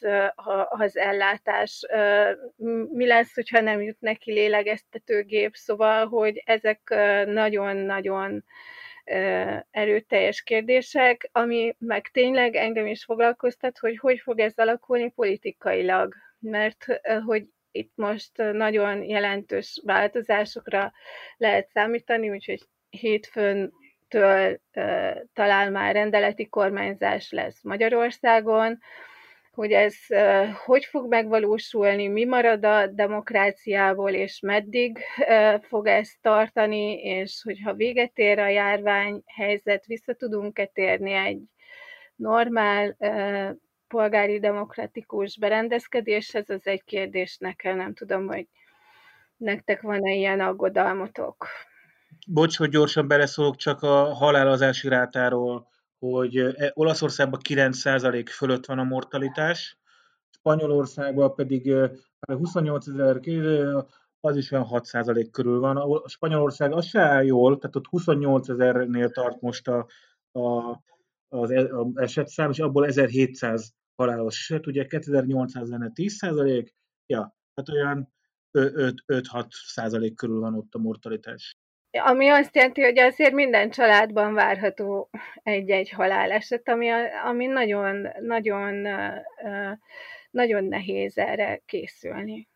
az ellátás, mi lesz, hogyha nem jut neki lélegeztetőgép, szóval, hogy ezek nagyon-nagyon erőteljes kérdések, ami meg tényleg engem is foglalkoztat, hogy hogy fog ez alakulni politikailag, mert hogy itt most nagyon jelentős változásokra lehet számítani, úgyhogy hétfőn től talán már rendeleti kormányzás lesz Magyarországon, hogy ez hogy fog megvalósulni, mi marad a demokráciából, és meddig fog ezt tartani, és hogyha véget ér a járványhelyzet, vissza tudunk-e térni egy normál polgári demokratikus berendezkedéshez, az egy kérdés nekem, nem tudom, hogy nektek van-e ilyen aggodalmotok. Bocs, hogy gyorsan beleszólok csak a halálozási rátáról, hogy e, Olaszországban 9% fölött van a mortalitás, Spanyolországban pedig 28 ezer, az is olyan 6% körül van. A Spanyolország az se áll jól, tehát ott 28 ezernél tart most a, a, az e, esetszám, és abból 1700 halálos eset, ugye 2800 lenne 10 százalék, ja, tehát olyan 5-6 százalék körül van ott a mortalitás. Ami azt jelenti, hogy azért minden családban várható egy-egy haláleset, ami, ami nagyon, nagyon, nagyon nehéz erre készülni.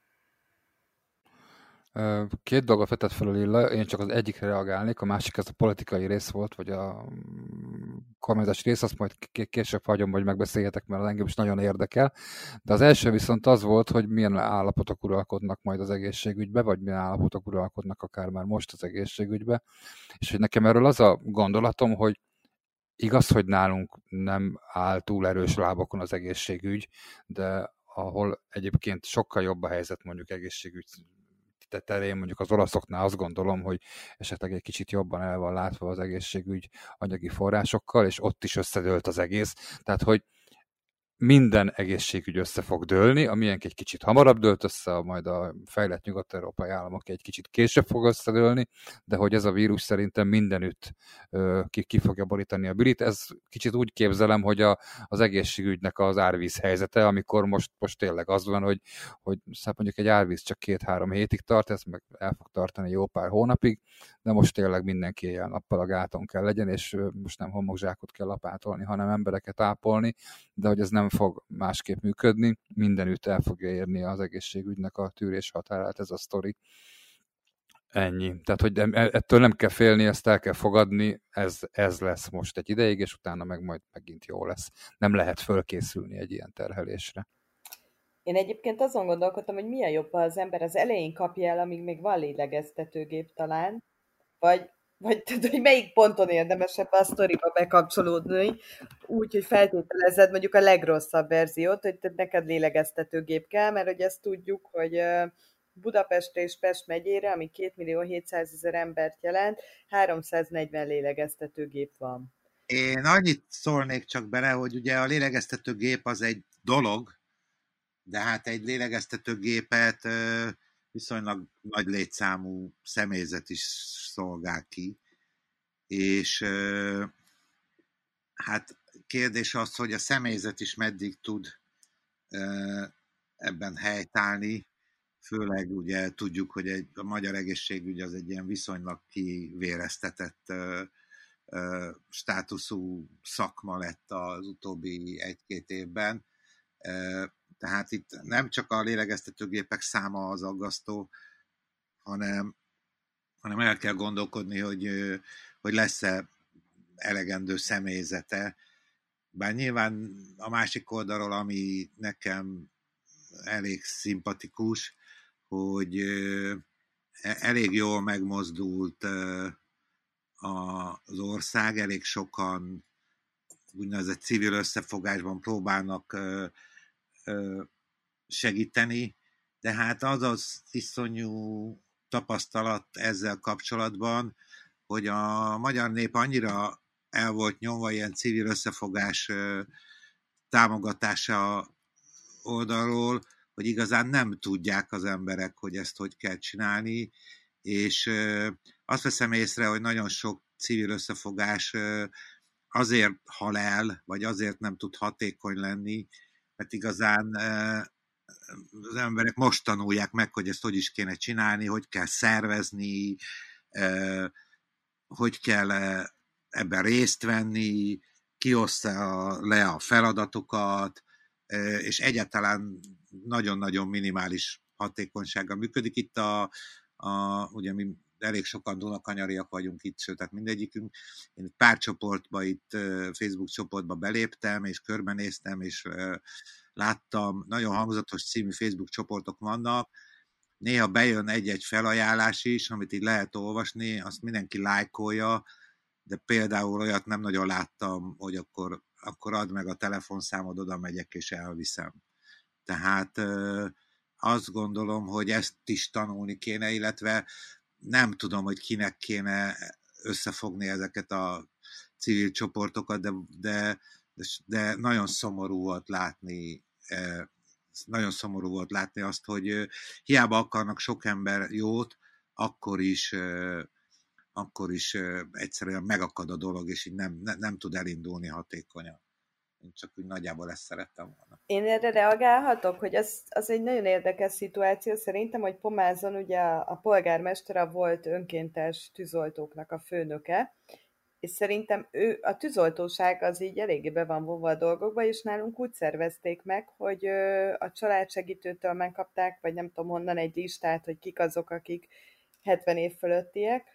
Két dolgot vetett fel a Lilla, én csak az egyikre reagálnék, a másik ez a politikai rész volt, vagy a mm, kormányzási rész, azt majd később hagyom, hogy megbeszéljetek, mert engem is nagyon érdekel. De az első viszont az volt, hogy milyen állapotok uralkodnak majd az egészségügybe, vagy milyen állapotok uralkodnak akár már most az egészségügybe. És hogy nekem erről az a gondolatom, hogy igaz, hogy nálunk nem áll túl erős lábokon az egészségügy, de ahol egyébként sokkal jobb a helyzet mondjuk egészségügy terén mondjuk az olaszoknál azt gondolom, hogy esetleg egy kicsit jobban el van látva az egészségügy anyagi forrásokkal, és ott is összedőlt az egész. Tehát, hogy minden egészségügy össze fog dőlni, amilyen egy kicsit hamarabb dőlt össze, majd a fejlett nyugat-európai államok egy kicsit később fog összedőlni, de hogy ez a vírus szerintem mindenütt ki, ki fogja borítani a bilit. Ez kicsit úgy képzelem, hogy a, az egészségügynek az árvíz helyzete, amikor most, most tényleg az van, hogy, hogy mondjuk egy árvíz csak két-három hétig tart, ez meg el fog tartani jó pár hónapig, de most tényleg mindenki ilyen nappal a gáton kell legyen, és most nem homokzsákot kell lapátolni, hanem embereket ápolni, de hogy ez nem fog másképp működni, mindenütt el fogja érni az egészségügynek a tűrés határát ez a sztori. Ennyi. Tehát, hogy e, ettől nem kell félni, ezt el kell fogadni, ez, ez lesz most egy ideig, és utána meg majd megint jó lesz. Nem lehet fölkészülni egy ilyen terhelésre. Én egyébként azon gondolkodtam, hogy milyen jobb, ha az ember az elején kapja el, amíg még van lélegeztetőgép talán, vagy vagy tudod, hogy melyik ponton érdemesebb a sztoriba bekapcsolódni, úgy, hogy feltételezed mondjuk a legrosszabb verziót, hogy neked lélegeztetőgép kell, mert hogy ezt tudjuk, hogy Budapestre és Pest megyére, ami 2 millió 700 ezer embert jelent, 340 lélegeztetőgép van. Én annyit szólnék csak bele, hogy ugye a lélegeztetőgép az egy dolog, de hát egy lélegeztetőgépet viszonylag nagy létszámú személyzet is szolgál ki, és hát kérdés az, hogy a személyzet is meddig tud ebben helytállni, főleg ugye tudjuk, hogy egy, a magyar egészségügy az egy ilyen viszonylag kivéreztetett státuszú szakma lett az utóbbi egy-két évben. Tehát itt nem csak a lélegeztetőgépek száma az aggasztó, hanem, hanem el kell gondolkodni, hogy, hogy lesz-e elegendő személyzete. Bár nyilván a másik oldalról, ami nekem elég szimpatikus, hogy e, elég jól megmozdult az ország, elég sokan úgynevezett civil összefogásban próbálnak segíteni, de hát az az iszonyú tapasztalat ezzel kapcsolatban, hogy a magyar nép annyira el volt nyomva ilyen civil összefogás támogatása oldalról, hogy igazán nem tudják az emberek, hogy ezt hogy kell csinálni, és azt veszem észre, hogy nagyon sok civil összefogás azért hal el, vagy azért nem tud hatékony lenni, mert igazán az emberek most tanulják meg, hogy ezt hogy is kéne csinálni, hogy kell szervezni, hogy kell ebben részt venni, kioszta le a feladatokat, és egyáltalán nagyon-nagyon minimális hatékonysággal működik. Itt a, a ugye mi elég sokan Dunakanyariak vagyunk itt, sőt, tehát mindegyikünk. Én pár csoportba, itt Facebook csoportba beléptem, és körbenéztem, és láttam, nagyon hangzatos című Facebook csoportok vannak, néha bejön egy-egy felajánlás is, amit így lehet olvasni, azt mindenki lájkolja, de például olyat nem nagyon láttam, hogy akkor, akkor add meg a telefonszámod, oda megyek és elviszem. Tehát azt gondolom, hogy ezt is tanulni kéne, illetve nem tudom, hogy kinek kéne összefogni ezeket a civil csoportokat, de, de, de nagyon szomorú volt látni nagyon szomorú volt látni azt, hogy hiába akarnak sok ember jót, akkor is akkor is egyszerűen megakad a dolog, és így nem, nem, nem tud elindulni hatékonyan. Én csak úgy nagyjából ezt szerettem volna. Én erre reagálhatok, hogy az, az egy nagyon érdekes szituáció. Szerintem, hogy Pomázon ugye a, a polgármester volt önkéntes tűzoltóknak a főnöke, és szerintem ő, a tűzoltóság az így eléggé be van vonva a dolgokba, és nálunk úgy szervezték meg, hogy a családsegítőtől megkapták, vagy nem tudom honnan egy listát, hogy kik azok, akik 70 év fölöttiek,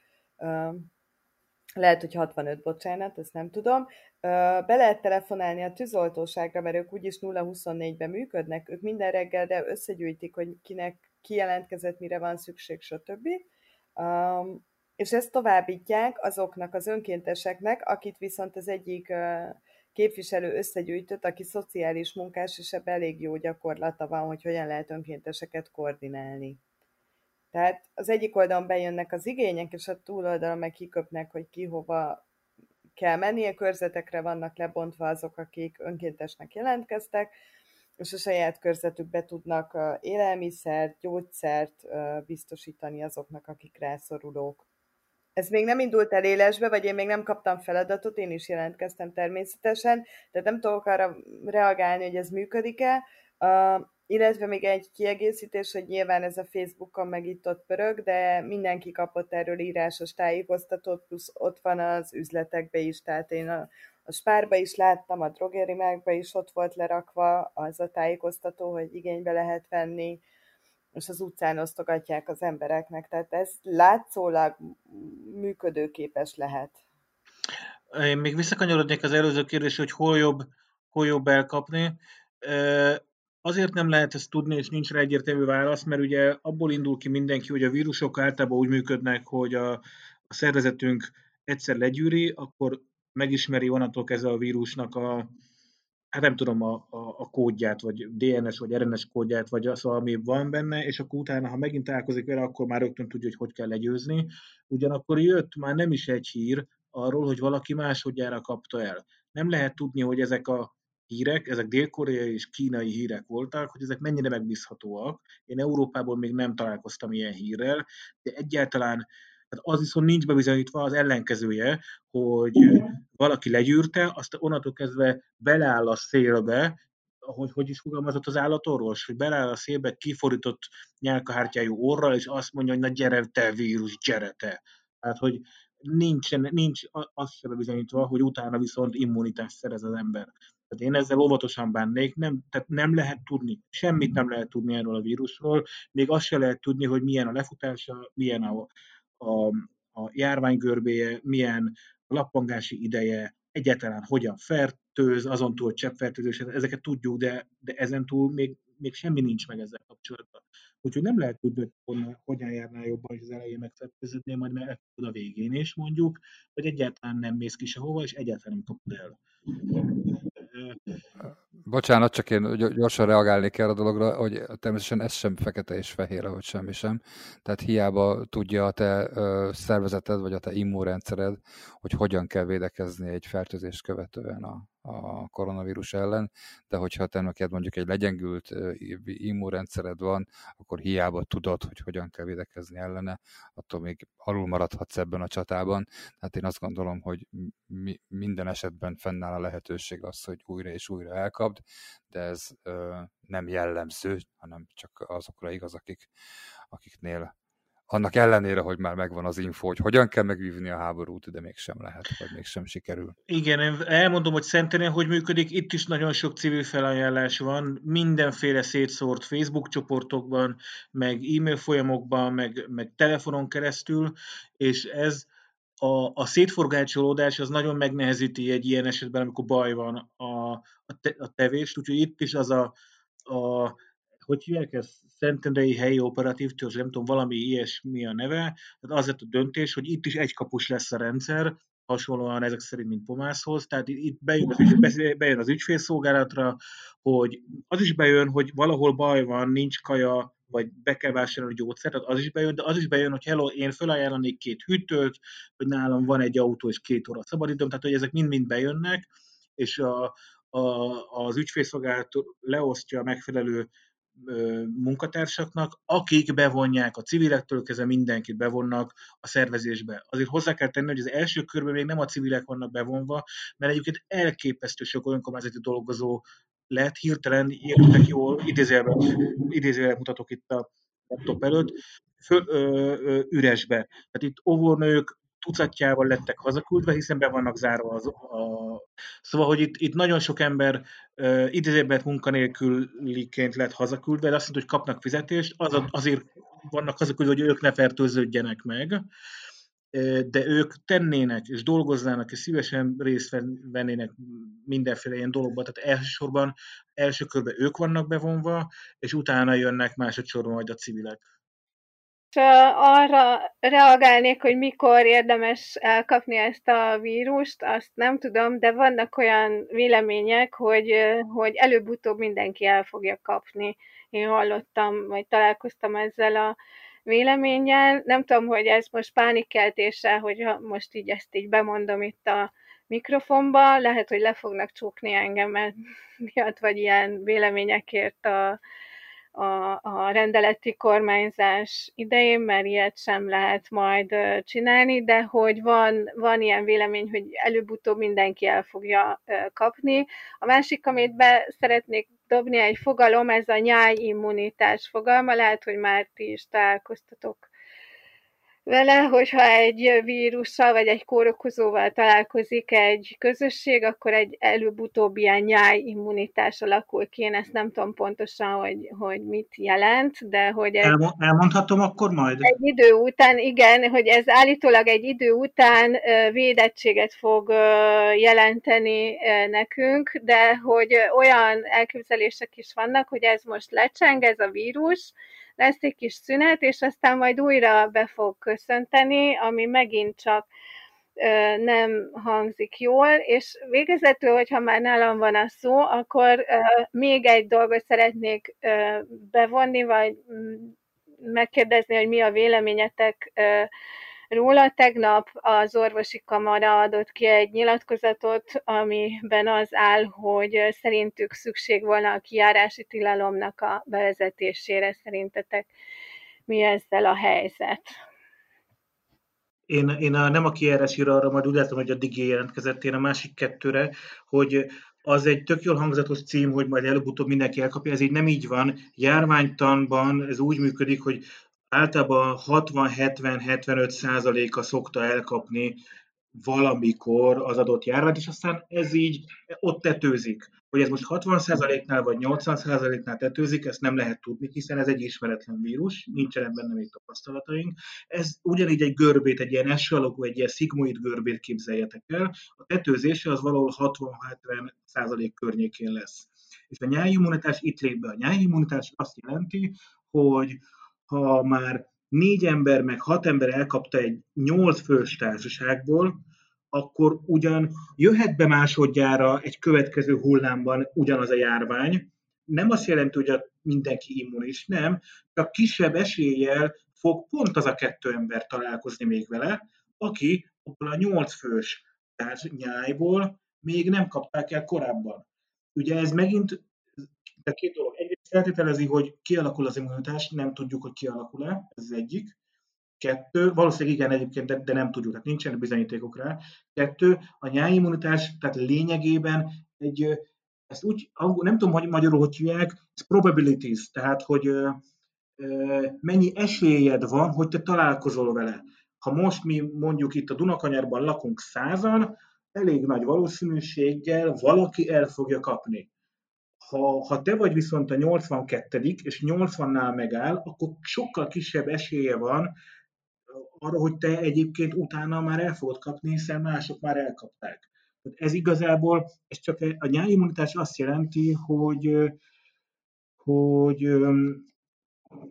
lehet, hogy 65, bocsánat, ezt nem tudom. Be lehet telefonálni a tűzoltóságra, mert ők úgyis 0-24-ben működnek, ők minden reggel, de összegyűjtik, hogy kinek kijelentkezett, mire van szükség, stb és ezt továbbítják azoknak az önkénteseknek, akit viszont az egyik képviselő összegyűjtött, aki szociális munkás, és ebben elég jó gyakorlata van, hogy hogyan lehet önkénteseket koordinálni. Tehát az egyik oldalon bejönnek az igények, és a túloldalon meg kiköpnek, hogy ki hova kell. A körzetekre vannak lebontva azok, akik önkéntesnek jelentkeztek, és a saját körzetükbe tudnak élelmiszert, gyógyszert biztosítani azoknak, akik rászorulók. Ez még nem indult el élesbe, vagy én még nem kaptam feladatot, én is jelentkeztem természetesen, tehát nem tudok arra reagálni, hogy ez működik-e. Illetve még egy kiegészítés, hogy nyilván ez a Facebookon meg itt ott pörög, de mindenki kapott erről írásos tájékoztatót, plusz ott van az üzletekbe is, tehát én a, a Spárba is láttam, a drogerimákba is ott volt lerakva az a tájékoztató, hogy igénybe lehet venni, és az utcán osztogatják az embereknek, tehát ez látszólag működőképes lehet. Én még visszakanyarodnék az előző kérdés, hogy hol jobb, hol jobb elkapni. Azért nem lehet ezt tudni, és nincs rá egyértelmű válasz, mert ugye abból indul ki mindenki, hogy a vírusok általában úgy működnek, hogy a, a szervezetünk egyszer legyűri, akkor megismeri onnantól kezdve a vírusnak a, hát nem tudom, a, a, a kódját, vagy DNS, vagy RNS kódját, vagy az, ami van benne, és akkor utána, ha megint találkozik vele, akkor már rögtön tudja, hogy hogy kell legyőzni. Ugyanakkor jött már nem is egy hír arról, hogy valaki másodjára kapta el. Nem lehet tudni, hogy ezek a hírek, ezek dél-koreai és kínai hírek voltak, hogy ezek mennyire megbízhatóak. Én Európában még nem találkoztam ilyen hírrel, de egyáltalán tehát az viszont nincs bebizonyítva az ellenkezője, hogy valaki legyűrte, azt onnantól kezdve beleáll a szélbe, hogy, hogy is fogalmazott az állatorvos, hogy beleáll a szélbe kiforított nyálkahártyájú orral, és azt mondja, hogy na gyere te vírus, gyere te. Tehát, hogy nincs, nincs az sem bizonyítva, hogy utána viszont immunitást szerez az ember. Tehát én ezzel óvatosan bánnék, nem, tehát nem lehet tudni, semmit nem lehet tudni erről a vírusról, még azt se lehet tudni, hogy milyen a lefutása, milyen a, a, a járványgörbéje, milyen a lappangási ideje, egyáltalán hogyan fertőz, azon túl cseppfertőzés, ezeket tudjuk, de, de ezen túl még, még semmi nincs meg ezzel kapcsolatban. Úgyhogy nem lehet tudni, hogy hogyan járnál jobban, hogy az elején megfertőződnél, majd meg a végén is mondjuk, vagy egyáltalán nem mész ki sehova, és egyáltalán nem kapod el. Bocsánat, csak én gyorsan reagálnék erre a dologra, hogy természetesen ez sem fekete és fehér, hogy semmi sem. Tehát hiába tudja a te szervezeted, vagy a te immunrendszered, hogy hogyan kell védekezni egy fertőzést követően a, a koronavírus ellen, de hogyha te neked mondjuk egy legyengült immunrendszered van, akkor hiába tudod, hogy hogyan kell védekezni ellene, attól még alul maradhatsz ebben a csatában. Tehát én azt gondolom, hogy mi, minden esetben fennáll a lehetőség az, hogy újra és újra elkapd, de ez ö, nem jellemző, hanem csak azokra igaz, akik, akiknél annak ellenére, hogy már megvan az info, hogy hogyan kell megvívni a háborút, de mégsem lehet, vagy mégsem sikerül. Igen, én elmondom, hogy szerintem hogy működik, itt is nagyon sok civil felajánlás van, mindenféle szétszórt Facebook csoportokban, meg e-mail folyamokban, meg, meg telefonon keresztül, és ez a, a szétforgácsolódás az nagyon megnehezíti egy ilyen esetben, amikor baj van a, a, te, a tevést, úgyhogy itt is az a, a hogy hívják ezt? Szentendrei helyi operatív törzs, nem tudom, valami ilyesmi a neve. Tehát az lett a döntés, hogy itt is egy kapus lesz a rendszer, hasonlóan ezek szerint, mint Pomászhoz. Tehát itt bejön az, ügy, bejön az ügyfélszolgálatra, hogy az is bejön, hogy valahol baj van, nincs kaja, vagy be kell vásárolni gyógyszert, tehát az is bejön, de az is bejön, hogy hello, én felajánlanék két hűtőt, hogy nálam van egy autó és két óra szabadidőm, tehát hogy ezek mind-mind bejönnek, és a, a, az ügyfélszolgálat leosztja a megfelelő munkatársaknak, akik bevonják a civilektől kezdve mindenkit bevonnak a szervezésbe. Azért hozzá kell tenni, hogy az első körben még nem a civilek vannak bevonva, mert egyébként elképesztő sok önkormányzati dolgozó lett hirtelen, értek jól, idézőjelben mutatok itt a laptop előtt, föl, ö, ö, üresbe. Tehát itt óvónők, tucatjával lettek hazaküldve, hiszen be vannak zárva az, a... Szóval, hogy itt, itt nagyon sok ember uh, idézőben munkanélküliként lett hazaküldve, de azt mondta, hogy kapnak fizetést, az, azért vannak hazaküldve, hogy ők ne fertőződjenek meg, de ők tennének és dolgoznának, és szívesen részt vennének mindenféle ilyen dologba. Tehát elsősorban első körben ők vannak bevonva, és utána jönnek másodszorban majd a civilek arra reagálnék, hogy mikor érdemes elkapni ezt a vírust, azt nem tudom, de vannak olyan vélemények, hogy, hogy előbb-utóbb mindenki el fogja kapni. Én hallottam, vagy találkoztam ezzel a véleménnyel. Nem tudom, hogy ez most pánikkeltése, hogy most így ezt így bemondom itt a mikrofonba, lehet, hogy le fognak csukni engem miatt, vagy ilyen véleményekért a, a, a rendeleti kormányzás idején, mert ilyet sem lehet majd csinálni, de hogy van, van ilyen vélemény, hogy előbb-utóbb mindenki el fogja kapni. A másik, amit be szeretnék dobni egy fogalom, ez a nyájimmunitás fogalma, lehet, hogy már ti is találkoztatok vele, hogyha egy vírussal vagy egy kórokozóval találkozik egy közösség, akkor egy előbb-utóbb ilyen nyájimmunitás alakul ki. Én ezt nem tudom pontosan, hogy, hogy mit jelent, de hogy ez... Elmondhatom akkor majd? Egy idő után, igen, hogy ez állítólag egy idő után védettséget fog jelenteni nekünk, de hogy olyan elképzelések is vannak, hogy ez most lecseng, ez a vírus, lesz egy kis szünet, és aztán majd újra be fog köszönteni, ami megint csak nem hangzik jól, és végezetül, hogyha már nálam van a szó, akkor még egy dolgot szeretnék bevonni, vagy mm, megkérdezni, hogy mi a véleményetek róla. Tegnap az orvosi kamara adott ki egy nyilatkozatot, amiben az áll, hogy szerintük szükség volna a kiárási tilalomnak a bevezetésére. Szerintetek mi ezzel a helyzet? Én, én a, nem a kiárásira arra majd úgy látom, hogy a Digé jelentkezett, én a másik kettőre, hogy az egy tök jól hangzatos cím, hogy majd előbb-utóbb mindenki elkapja, ez így nem így van. Járványtanban ez úgy működik, hogy általában 60-70-75 százaléka szokta elkapni valamikor az adott járványt, és aztán ez így ott tetőzik. Hogy ez most 60%-nál vagy 80%-nál tetőzik, ezt nem lehet tudni, hiszen ez egy ismeretlen vírus, nincsenek benne még tapasztalataink. Ez ugyanígy egy görbét, egy ilyen S alakú, egy ilyen szigmoid görbét képzeljetek el. A tetőzése az valahol 60-70% környékén lesz. És a nyájimmunitás itt lép be. A nyájimmunitás azt jelenti, hogy ha már négy ember meg hat ember elkapta egy nyolc fős társaságból, akkor ugyan jöhet be másodjára egy következő hullámban ugyanaz a járvány. Nem azt jelenti, hogy a mindenki immunis, nem, csak kisebb eséllyel fog pont az a kettő ember találkozni még vele, aki abból a nyolc fős nyájból még nem kapták el korábban. Ugye ez megint de két dolog. Egyrészt feltételezi, hogy kialakul az immunitás, nem tudjuk, hogy kialakul-e, ez az egyik. Kettő, valószínűleg igen egyébként, de, de nem tudjuk, tehát nincsenek bizonyítékok rá. Kettő, a nyájimmunitás, tehát lényegében egy, ezt úgy, nem tudom, hogy magyarul hogy hívják, ez probabilities, tehát hogy mennyi esélyed van, hogy te találkozol vele. Ha most mi mondjuk itt a Dunakanyarban lakunk százan, elég nagy valószínűséggel valaki el fogja kapni. Ha, ha te vagy viszont a 82 és 80-nál megáll, akkor sokkal kisebb esélye van arra, hogy te egyébként utána már el fogod kapni, hiszen mások már elkapták. Ez igazából, ez csak a nyáimmunitás azt jelenti, hogy, hogy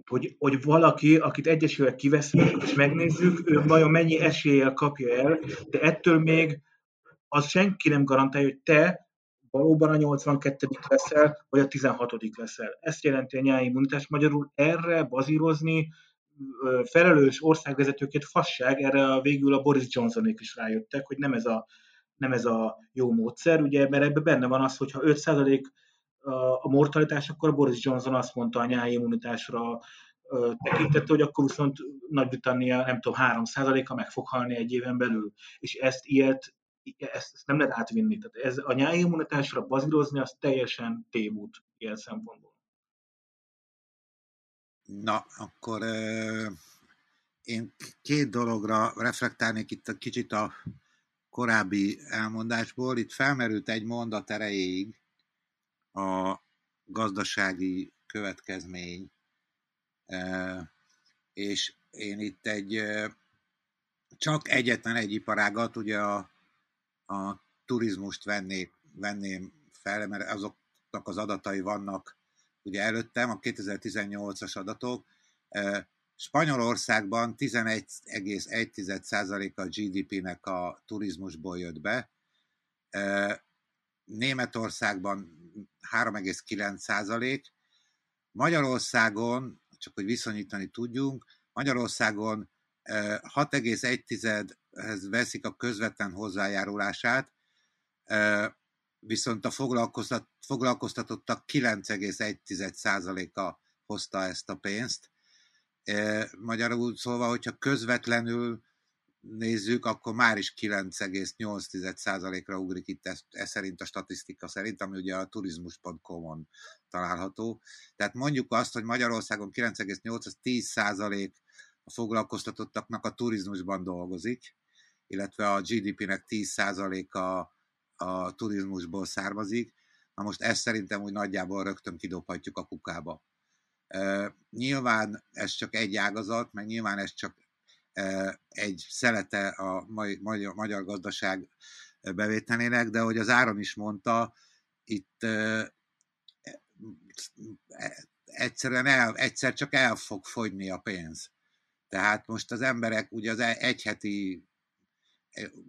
hogy, hogy valaki, akit egyesével kiveszünk, és megnézzük, ő vajon mennyi eséllyel kapja el, de ettől még az senki nem garantálja, hogy te valóban a 82 leszel, vagy a 16 leszel. Ezt jelenti a nyári immunitás. Magyarul erre bazírozni felelős országvezetőket fasság, erre a végül a Boris Johnsonék is rájöttek, hogy nem ez a, nem ez a jó módszer, ugye, mert ebben benne van az, hogyha 5% a mortalitás, akkor Boris Johnson azt mondta a nyári immunitásra tekintette, hogy akkor viszont Nagy-Britannia, nem tudom, 3%-a meg fog halni egy éven belül. És ezt ilyet, ezt, ezt nem lehet átvinni. Tehát ez a nyári immunitásra bazírozni, az teljesen tévút ilyen szempontból. Na, akkor euh, én két dologra reflektálnék itt a kicsit a korábbi elmondásból. Itt felmerült egy mondat erejéig, a gazdasági következmény, és én itt egy csak egyetlen egy iparágat, ugye a, a turizmust vennék, venném fel, mert azoknak az adatai vannak ugye előttem, a 2018-as adatok. Spanyolországban 11,1% a GDP-nek a turizmusból jött be, Németországban 3,9 százalék. Magyarországon, csak hogy viszonyítani tudjunk, Magyarországon 6,1-hez veszik a közvetlen hozzájárulását, viszont a foglalkoztatottak 9,1%-a hozta ezt a pénzt. Magyarul szólva, hogyha közvetlenül nézzük, akkor már is 9,8%-ra ugrik itt ez, ez szerint a statisztika szerint, ami ugye a turizmus.com-on található. Tehát mondjuk azt, hogy Magyarországon 9,8 az 10% a foglalkoztatottaknak a turizmusban dolgozik, illetve a GDP-nek 10%-a a turizmusból származik. Na most ezt szerintem úgy nagyjából rögtön kidobhatjuk a kukába. Uh, nyilván ez csak egy ágazat, meg nyilván ez csak egy szelete a magyar, magyar gazdaság bevételének, de hogy az Áron is mondta, itt e, egyszerűen el, egyszer csak el fog fogyni a pénz. Tehát most az emberek, ugye az e, egyheti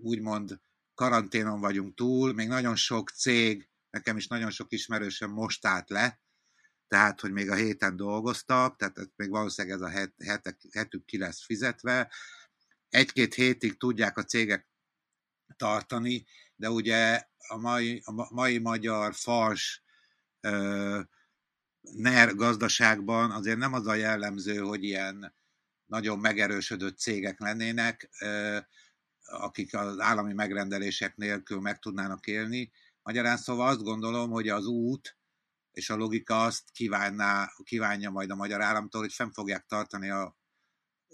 úgymond karanténon vagyunk túl, még nagyon sok cég, nekem is nagyon sok ismerősöm most állt le, tehát, hogy még a héten dolgoztak, tehát még valószínűleg ez a het, hetek, hetük ki lesz fizetve. Egy-két hétig tudják a cégek tartani, de ugye a mai, a mai magyar fals ö, NER gazdaságban azért nem az a jellemző, hogy ilyen nagyon megerősödött cégek lennének, akik az állami megrendelések nélkül meg tudnának élni. Magyarán szóval azt gondolom, hogy az út és a logika azt kívánná, kívánja majd a magyar államtól, hogy fenn fogják tartani a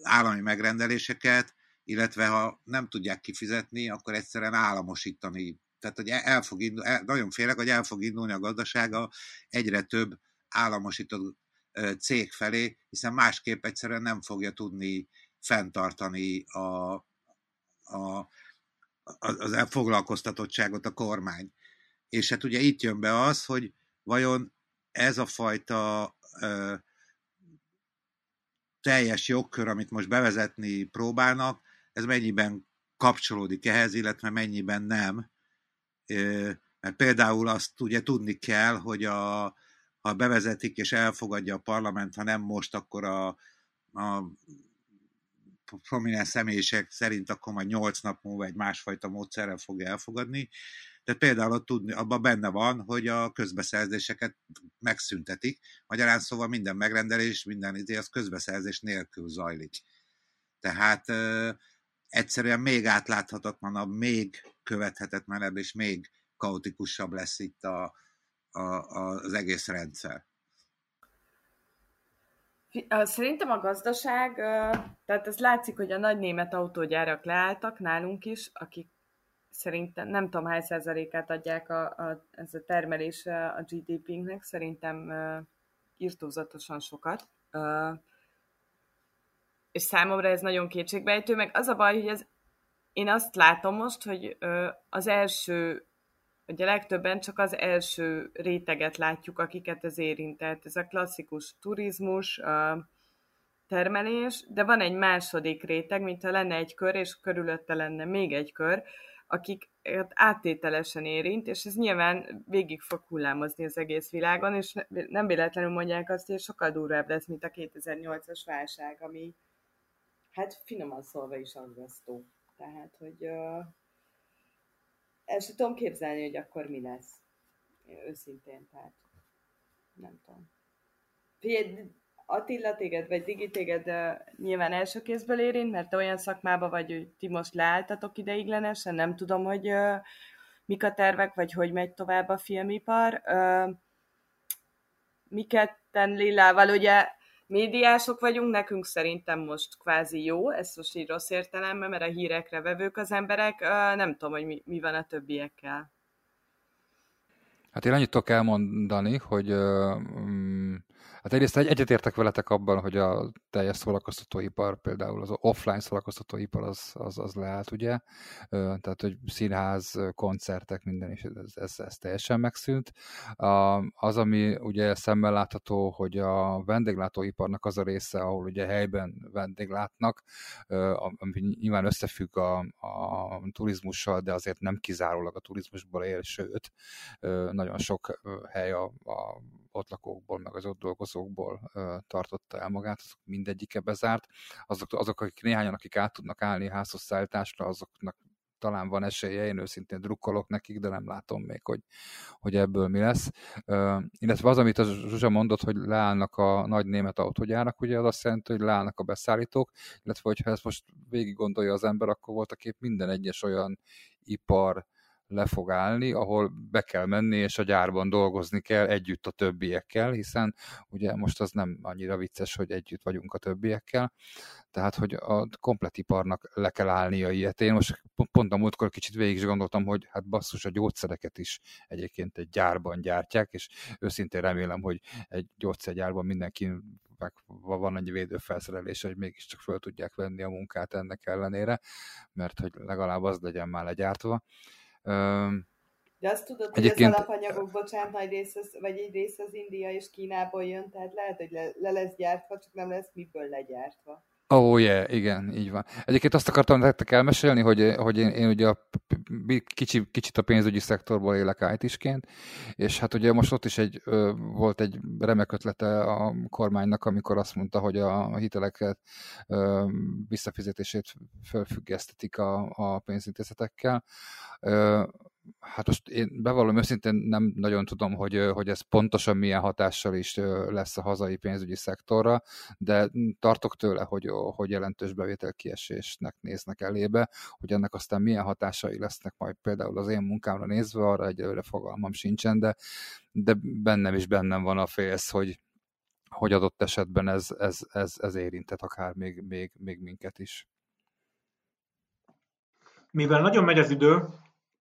állami megrendeléseket, illetve ha nem tudják kifizetni, akkor egyszerűen államosítani. Tehát, hogy el fog indul, el, nagyon félek, hogy el fog indulni a gazdasága egyre több államosított cég felé, hiszen másképp egyszerűen nem fogja tudni fenntartani a, a, az elfoglalkoztatottságot a kormány. És hát ugye itt jön be az, hogy vajon ez a fajta ö, teljes jogkör, amit most bevezetni próbálnak, ez mennyiben kapcsolódik ehhez, illetve mennyiben nem. Ö, mert például azt ugye tudni kell, hogy a, ha bevezetik és elfogadja a parlament, ha nem most, akkor a, a prominens személyiség szerint akkor majd 8 nap múlva egy másfajta módszerrel fogja elfogadni. Tehát például tudni, abban benne van, hogy a közbeszerzéseket megszüntetik. Magyarán szóval minden megrendelés, minden idő az közbeszerzés nélkül zajlik. Tehát ö, egyszerűen még átláthatatlanabb, még követhetetlenebb és még kaotikusabb lesz itt a, a, a, az egész rendszer. Szerintem a gazdaság, tehát ez látszik, hogy a nagy német autógyárak leálltak nálunk is, akik szerintem nem tudom hány százalékát adják a, a, ez a termelés a GDP-nek, szerintem írtózatosan sokat. És számomra ez nagyon kétségbejtő, meg az a baj, hogy ez, én azt látom most, hogy az első a legtöbben csak az első réteget látjuk, akiket ez érint. Tehát ez a klasszikus turizmus, a termelés, de van egy második réteg, mintha lenne egy kör, és körülötte lenne még egy kör, akik áttételesen érint, és ez nyilván végig fog hullámozni az egész világon, és nem véletlenül mondják azt, hogy sokkal durvább lesz, mint a 2008-as válság, ami hát finoman szólva is aggasztó. Tehát, hogy el sem tudom képzelni, hogy akkor mi lesz. Őszintén, tehát nem tudom. Figyelj, Attila téged, vagy Digi téged uh, nyilván első kézből érint, mert te olyan szakmában vagy, hogy ti most leálltatok ideiglenesen, nem tudom, hogy uh, mik a tervek, vagy hogy megy tovább a filmipar. Uh, mi ketten Lillával, ugye médiások vagyunk, nekünk szerintem most kvázi jó, ez most így rossz értelemben, mert a hírekre vevők az emberek, nem tudom, hogy mi, mi van a többiekkel. Hát én annyit tudok elmondani, hogy um, Hát egyrészt egy, egyetértek veletek abban, hogy a teljes szórakoztatóipar, például az offline szórakoztatóipar az, az, az leállt, ugye? Tehát, hogy színház, koncertek, minden is, ez, ez, ez teljesen megszűnt. Az, ami ugye szemmel látható, hogy a vendéglátóiparnak az a része, ahol ugye helyben vendéglátnak, ami nyilván összefügg a, a turizmussal, de azért nem kizárólag a turizmusból él, sőt, nagyon sok hely a, a ott lakókból, meg az ott dolgozókból tartotta el magát, azok mindegyike bezárt. Azok, azok akik néhányan, akik át tudnak állni házhozszállításra, azoknak talán van esélye, én őszintén drukkolok nekik, de nem látom még, hogy, hogy ebből mi lesz. Illetve az, amit a Zsuzsa mondott, hogy leállnak a nagy német autógyárak, ugye az azt jelenti, hogy leállnak a beszállítók, illetve hogyha ezt most végig gondolja az ember, akkor voltak épp minden egyes olyan ipar, le fog állni, ahol be kell menni, és a gyárban dolgozni kell együtt a többiekkel, hiszen ugye most az nem annyira vicces, hogy együtt vagyunk a többiekkel, tehát hogy a komplet iparnak le kell állnia ilyet. Én most pont a múltkor kicsit végig is gondoltam, hogy hát basszus, a gyógyszereket is egyébként egy gyárban gyártják, és őszintén remélem, hogy egy gyógyszergyárban mindenki meg van egy védőfelszerelés, hogy mégiscsak föl tudják venni a munkát ennek ellenére, mert hogy legalább az legyen már legyártva. De azt tudod, hogy Egyébként... az alapanyagok, bocsánat, nagy rész az, vagy egy rész az India és Kínából jön, tehát lehet, hogy le, le lesz gyártva, csak nem lesz miből legyártva. Oh, yeah, igen, így van. Egyébként azt akartam nektek elmesélni, hogy, hogy én, én ugye a kicsi, kicsit a pénzügyi szektorból élek it és hát ugye most ott is egy, volt egy remek ötlete a kormánynak, amikor azt mondta, hogy a hiteleket visszafizetését felfüggesztetik a, a pénzintézetekkel hát most én bevallom őszintén nem nagyon tudom, hogy, hogy ez pontosan milyen hatással is lesz a hazai pénzügyi szektorra, de tartok tőle, hogy, hogy jelentős bevételkiesésnek néznek elébe, hogy ennek aztán milyen hatásai lesznek majd például az én munkámra nézve, arra egyelőre fogalmam sincsen, de, de bennem is bennem van a félsz, hogy, hogy adott esetben ez, ez, ez, ez érintett akár még, még, még minket is. Mivel nagyon megy az idő,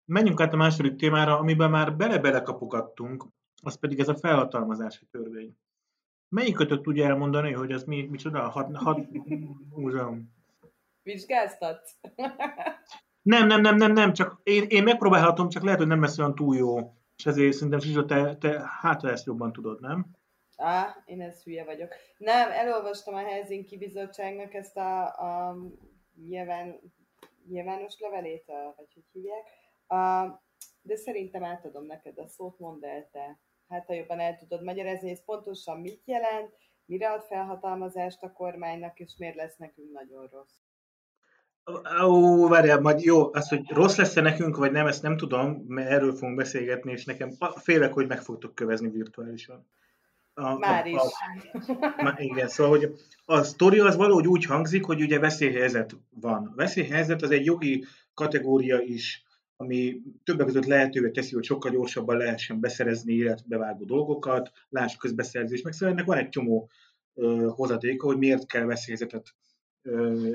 Menjünk át a második témára, amiben már bele-bele kapugattunk, az pedig ez a felhatalmazási törvény. Melyikötött tudja elmondani, hogy az mi, micsoda? Hat, hat múzeum. Vizsgáztatsz? nem, nem, nem, nem, nem, csak én, én megpróbálhatom, csak lehet, hogy nem lesz olyan túl jó. És ezért szerintem Zsizsa, te, te hát ezt jobban tudod, nem? Á, én ezt hülye vagyok. Nem, elolvastam a Helsinki Bizottságnak ezt a, a nyilván, nyilvános levelét, vagy hogy hívják, de szerintem átadom neked a szót, mondd el te. Hát ha jobban el tudod magyarázni, ez pontosan mit jelent, mire ad felhatalmazást a kormánynak, és miért lesz nekünk nagyon rossz. Ó, várjál, majd jó, az, hogy rossz lesz-e nekünk, vagy nem, ezt nem tudom, mert erről fogunk beszélgetni, és nekem félek, hogy meg fogtok kövezni virtuálisan. A, Már a, is. A, igen, szóval, hogy a sztori az valahogy úgy hangzik, hogy ugye veszélyhelyzet van. Veszélyhelyzet az egy jogi kategória is, ami többek között lehetővé teszi, hogy sokkal gyorsabban lehessen beszerezni életbevágó dolgokat, láss közbeszerzés, meg szóval ennek van egy csomó hozadéka, hogy miért kell veszélyzetet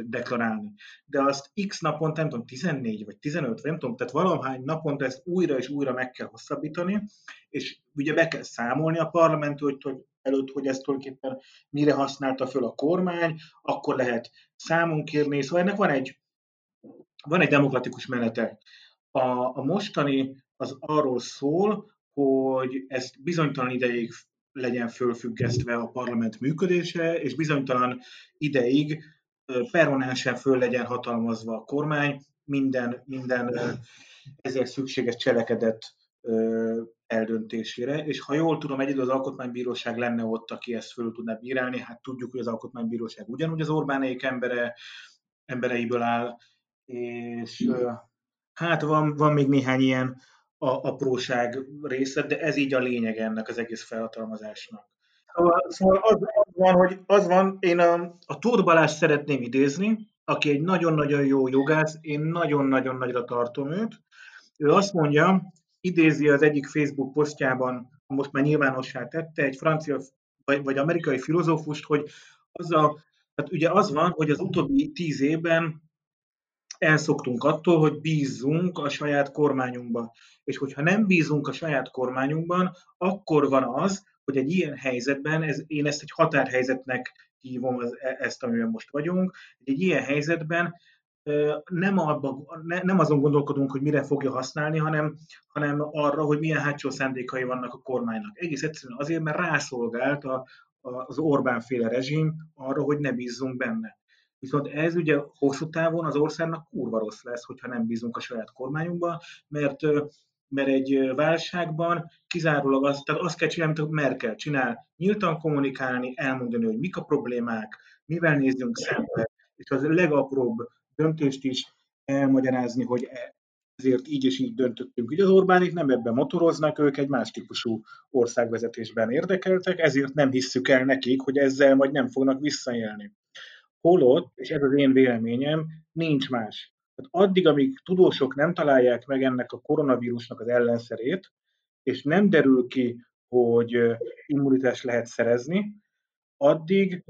deklarálni. De azt x napon, nem tudom, 14 vagy 15, nem tudom, tehát valahány naponta ezt újra és újra meg kell hosszabbítani, és ugye be kell számolni a parlament, hogy, hogy előtt, hogy ezt tulajdonképpen mire használta föl a kormány, akkor lehet számon kérni, szóval ennek van egy, van egy demokratikus menete. A, a mostani az arról szól, hogy ezt bizonytalan ideig legyen fölfüggesztve a parlament működése, és bizonytalan ideig permanensen föl legyen hatalmazva a kormány. Minden, minden ezért szükséges cselekedet eldöntésére, és ha jól tudom, egyedül az Alkotmánybíróság lenne ott, aki ezt föl tudná bírálni, hát tudjuk, hogy az Alkotmánybíróság ugyanúgy az Orbánék embere, embereiből áll, és hát van, van még néhány ilyen a, apróság része, de ez így a lényeg ennek az egész felhatalmazásnak. Szóval, szóval az, van, hogy az van, én a, a Tóth Balázs szeretném idézni, aki egy nagyon-nagyon jó jogász, én nagyon-nagyon nagyra tartom őt. Ő azt mondja, idézi az egyik Facebook posztjában, most már nyilvánossá tette, egy francia vagy, vagy amerikai filozófust, hogy az a, hát ugye az van, hogy az utóbbi tíz évben elszoktunk attól, hogy bízzunk a saját kormányunkba. És hogyha nem bízunk a saját kormányunkban, akkor van az, hogy egy ilyen helyzetben, ez, én ezt egy határhelyzetnek hívom az, e, ezt, amiben most vagyunk, egy ilyen helyzetben nem, abba, nem azon gondolkodunk, hogy mire fogja használni, hanem, hanem arra, hogy milyen hátsó szándékai vannak a kormánynak. Egész egyszerűen azért, mert rászolgált a, a, az Orbán féle rezsim arra, hogy ne bízzunk benne. Viszont ez ugye hosszú távon az országnak kurva rossz lesz, hogyha nem bízunk a saját kormányunkba, mert mert egy válságban kizárólag azt, tehát azt kell csinálni, amit Merkel csinál, nyíltan kommunikálni, elmondani, hogy mik a problémák, mivel nézzünk szembe, és az legapróbb döntést is elmagyarázni, hogy e, ezért így és így döntöttünk. Ugye az Orbánik nem ebben motoroznak, ők egy más típusú országvezetésben érdekeltek, ezért nem hisszük el nekik, hogy ezzel majd nem fognak visszaélni. Holott, és ez az én véleményem, nincs más. Tehát addig, amíg tudósok nem találják meg ennek a koronavírusnak az ellenszerét, és nem derül ki, hogy immunitást lehet szerezni, addig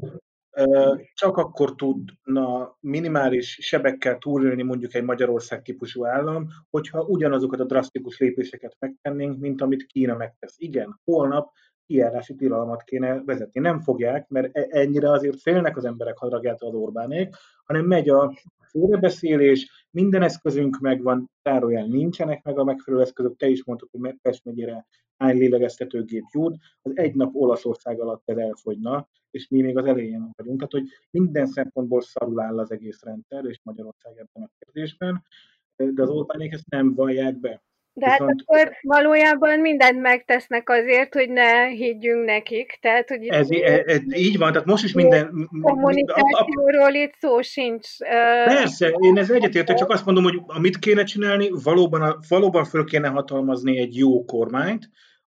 csak akkor tudna minimális sebekkel túlélni mondjuk egy Magyarország típusú állam, hogyha ugyanazokat a drasztikus lépéseket megtennénk, mint amit Kína megtesz. Igen, holnap kijárási tilalmat kéne vezetni. Nem fogják, mert e- ennyire azért félnek az emberek hadragjától az Orbánék, hanem megy a félrebeszélés, minden eszközünk megvan, zárójel nincsenek meg a megfelelő eszközök, te is mondtad, hogy Pest megyére hány lélegeztetőgép jut, az egy nap Olaszország alatt ez elfogyna, és mi még az elején vagyunk. Tehát, hogy minden szempontból szarul áll az egész rendszer, és Magyarország ebben a kérdésben, de az Orbánék ezt nem vallják be. De hát Viszont... akkor valójában mindent megtesznek azért, hogy ne higgyünk nekik. Tehát, hogy ez, ez, ez, így van, tehát most is minden... Kommunikációról itt szó sincs. Persze, én ez egyetértek, csak azt mondom, hogy amit kéne csinálni, valóban, valóban föl kéne hatalmazni egy jó kormányt,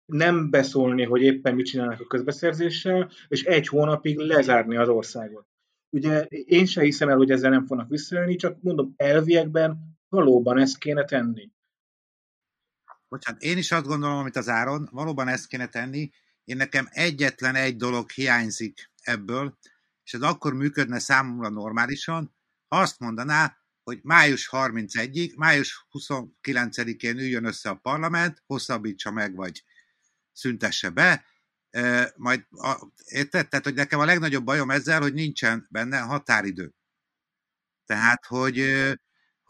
nem beszólni, hogy éppen mit csinálnak a közbeszerzéssel, és egy hónapig lezárni az országot. Ugye én se hiszem el, hogy ezzel nem fognak visszajönni, csak mondom, elviekben valóban ezt kéne tenni. Bocsánat, én is azt gondolom, amit az áron, valóban ezt kéne tenni. Én nekem egyetlen egy dolog hiányzik ebből, és ez akkor működne számomra normálisan, ha azt mondaná, hogy május 31-ig, május 29-én üljön össze a parlament, hosszabbítsa meg, vagy szüntesse be, majd, a, érted? Tehát, hogy nekem a legnagyobb bajom ezzel, hogy nincsen benne határidő. Tehát, hogy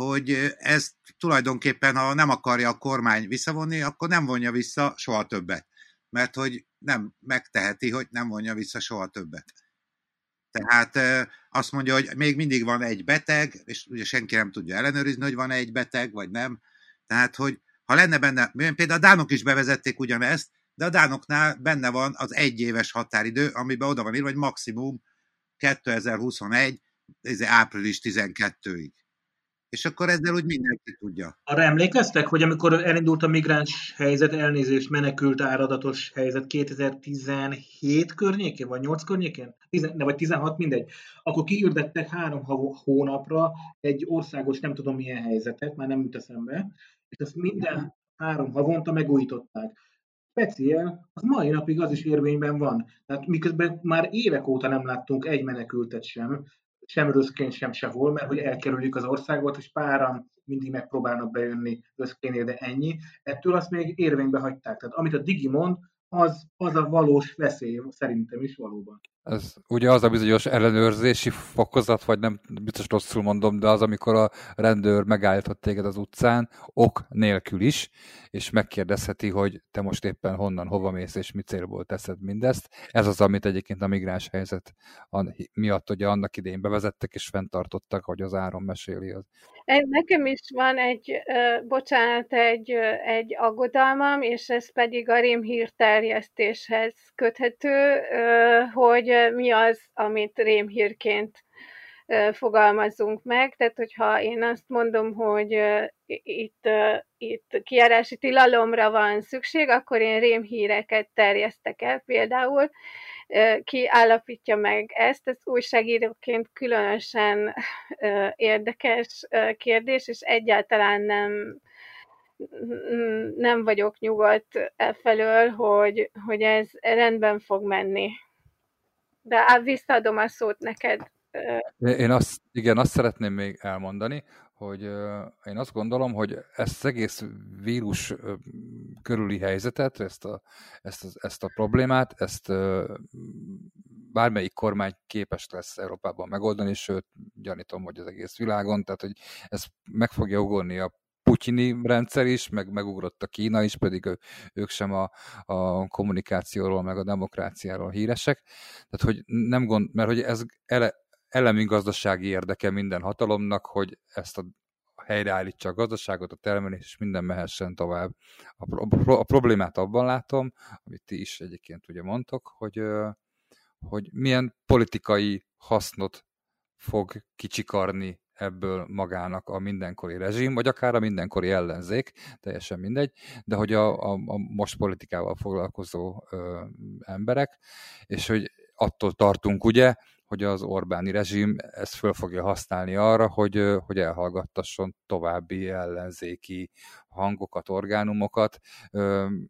hogy ez tulajdonképpen, ha nem akarja a kormány visszavonni, akkor nem vonja vissza soha többet. Mert hogy nem megteheti, hogy nem vonja vissza soha többet. Tehát azt mondja, hogy még mindig van egy beteg, és ugye senki nem tudja ellenőrizni, hogy van egy beteg, vagy nem. Tehát, hogy ha lenne benne, például a dánok is bevezették ugyanezt, de a dánoknál benne van az egyéves határidő, amiben oda van írva, hogy maximum 2021, ez április 12-ig és akkor ezzel úgy mindenki tudja. Arra emlékeztek, hogy amikor elindult a migráns helyzet, elnézést, menekült áradatos helyzet 2017 környékén, vagy 8 környékén? 10, ne, vagy 16, mindegy. Akkor kiirdettek három hónapra egy országos, nem tudom milyen helyzetet, már nem jut eszembe, és ezt minden három havonta megújították. speciál, az mai napig az is érvényben van. Tehát miközben már évek óta nem láttunk egy menekültet sem, sem röszkén, sem sehol, mert hogy elkerüljük az országot, és páran mindig megpróbálnak bejönni röszkénél, de ennyi. Ettől azt még érvénybe hagyták. Tehát amit a Digi mond, az, az a valós veszély szerintem is valóban. Ez ugye az a bizonyos ellenőrzési fokozat, vagy nem biztos rosszul mondom, de az, amikor a rendőr megállított téged az utcán, ok nélkül is, és megkérdezheti, hogy te most éppen honnan, hova mész, és mi célból teszed mindezt. Ez az, amit egyébként a migráns helyzet miatt ugye annak idején bevezettek, és fenntartottak, hogy az áron meséli. Az. Nekem is van egy, bocsánat, egy, egy aggodalmam, és ez pedig a rémhír terjesztéshez köthető, hogy mi az, amit rémhírként fogalmazzunk meg. Tehát, hogyha én azt mondom, hogy itt, itt kiárási tilalomra van szükség, akkor én rémhíreket terjesztek el például. Ki állapítja meg ezt? Ez újságíróként különösen érdekes kérdés, és egyáltalán nem nem vagyok nyugodt e felől, hogy, hogy ez rendben fog menni. De visszaadom a szót neked. Én azt, igen, azt szeretném még elmondani, hogy én azt gondolom, hogy ezt az egész vírus körüli helyzetet, ezt a, ezt, a, ezt a problémát, ezt bármelyik kormány képes lesz Európában megoldani, sőt, gyanítom, hogy az egész világon, tehát hogy ez meg fogja ugorni a putyini rendszer is, meg megugrott a Kína is, pedig ők sem a, a kommunikációról, meg a demokráciáról híresek. Tehát, hogy nem gond, mert hogy ez ele, elemi gazdasági érdeke minden hatalomnak, hogy ezt a helyreállítsa a gazdaságot, a termelés, és minden mehessen tovább. A, pro, a problémát abban látom, amit ti is egyébként ugye mondtok, hogy, hogy milyen politikai hasznot fog kicsikarni ebből magának a mindenkori rezsim, vagy akár a mindenkori ellenzék, teljesen mindegy, de hogy a, a, a most politikával foglalkozó ö, emberek, és hogy attól tartunk ugye, hogy az Orbáni rezsim ezt föl fogja használni arra, hogy, hogy elhallgattasson további ellenzéki hangokat, orgánumokat,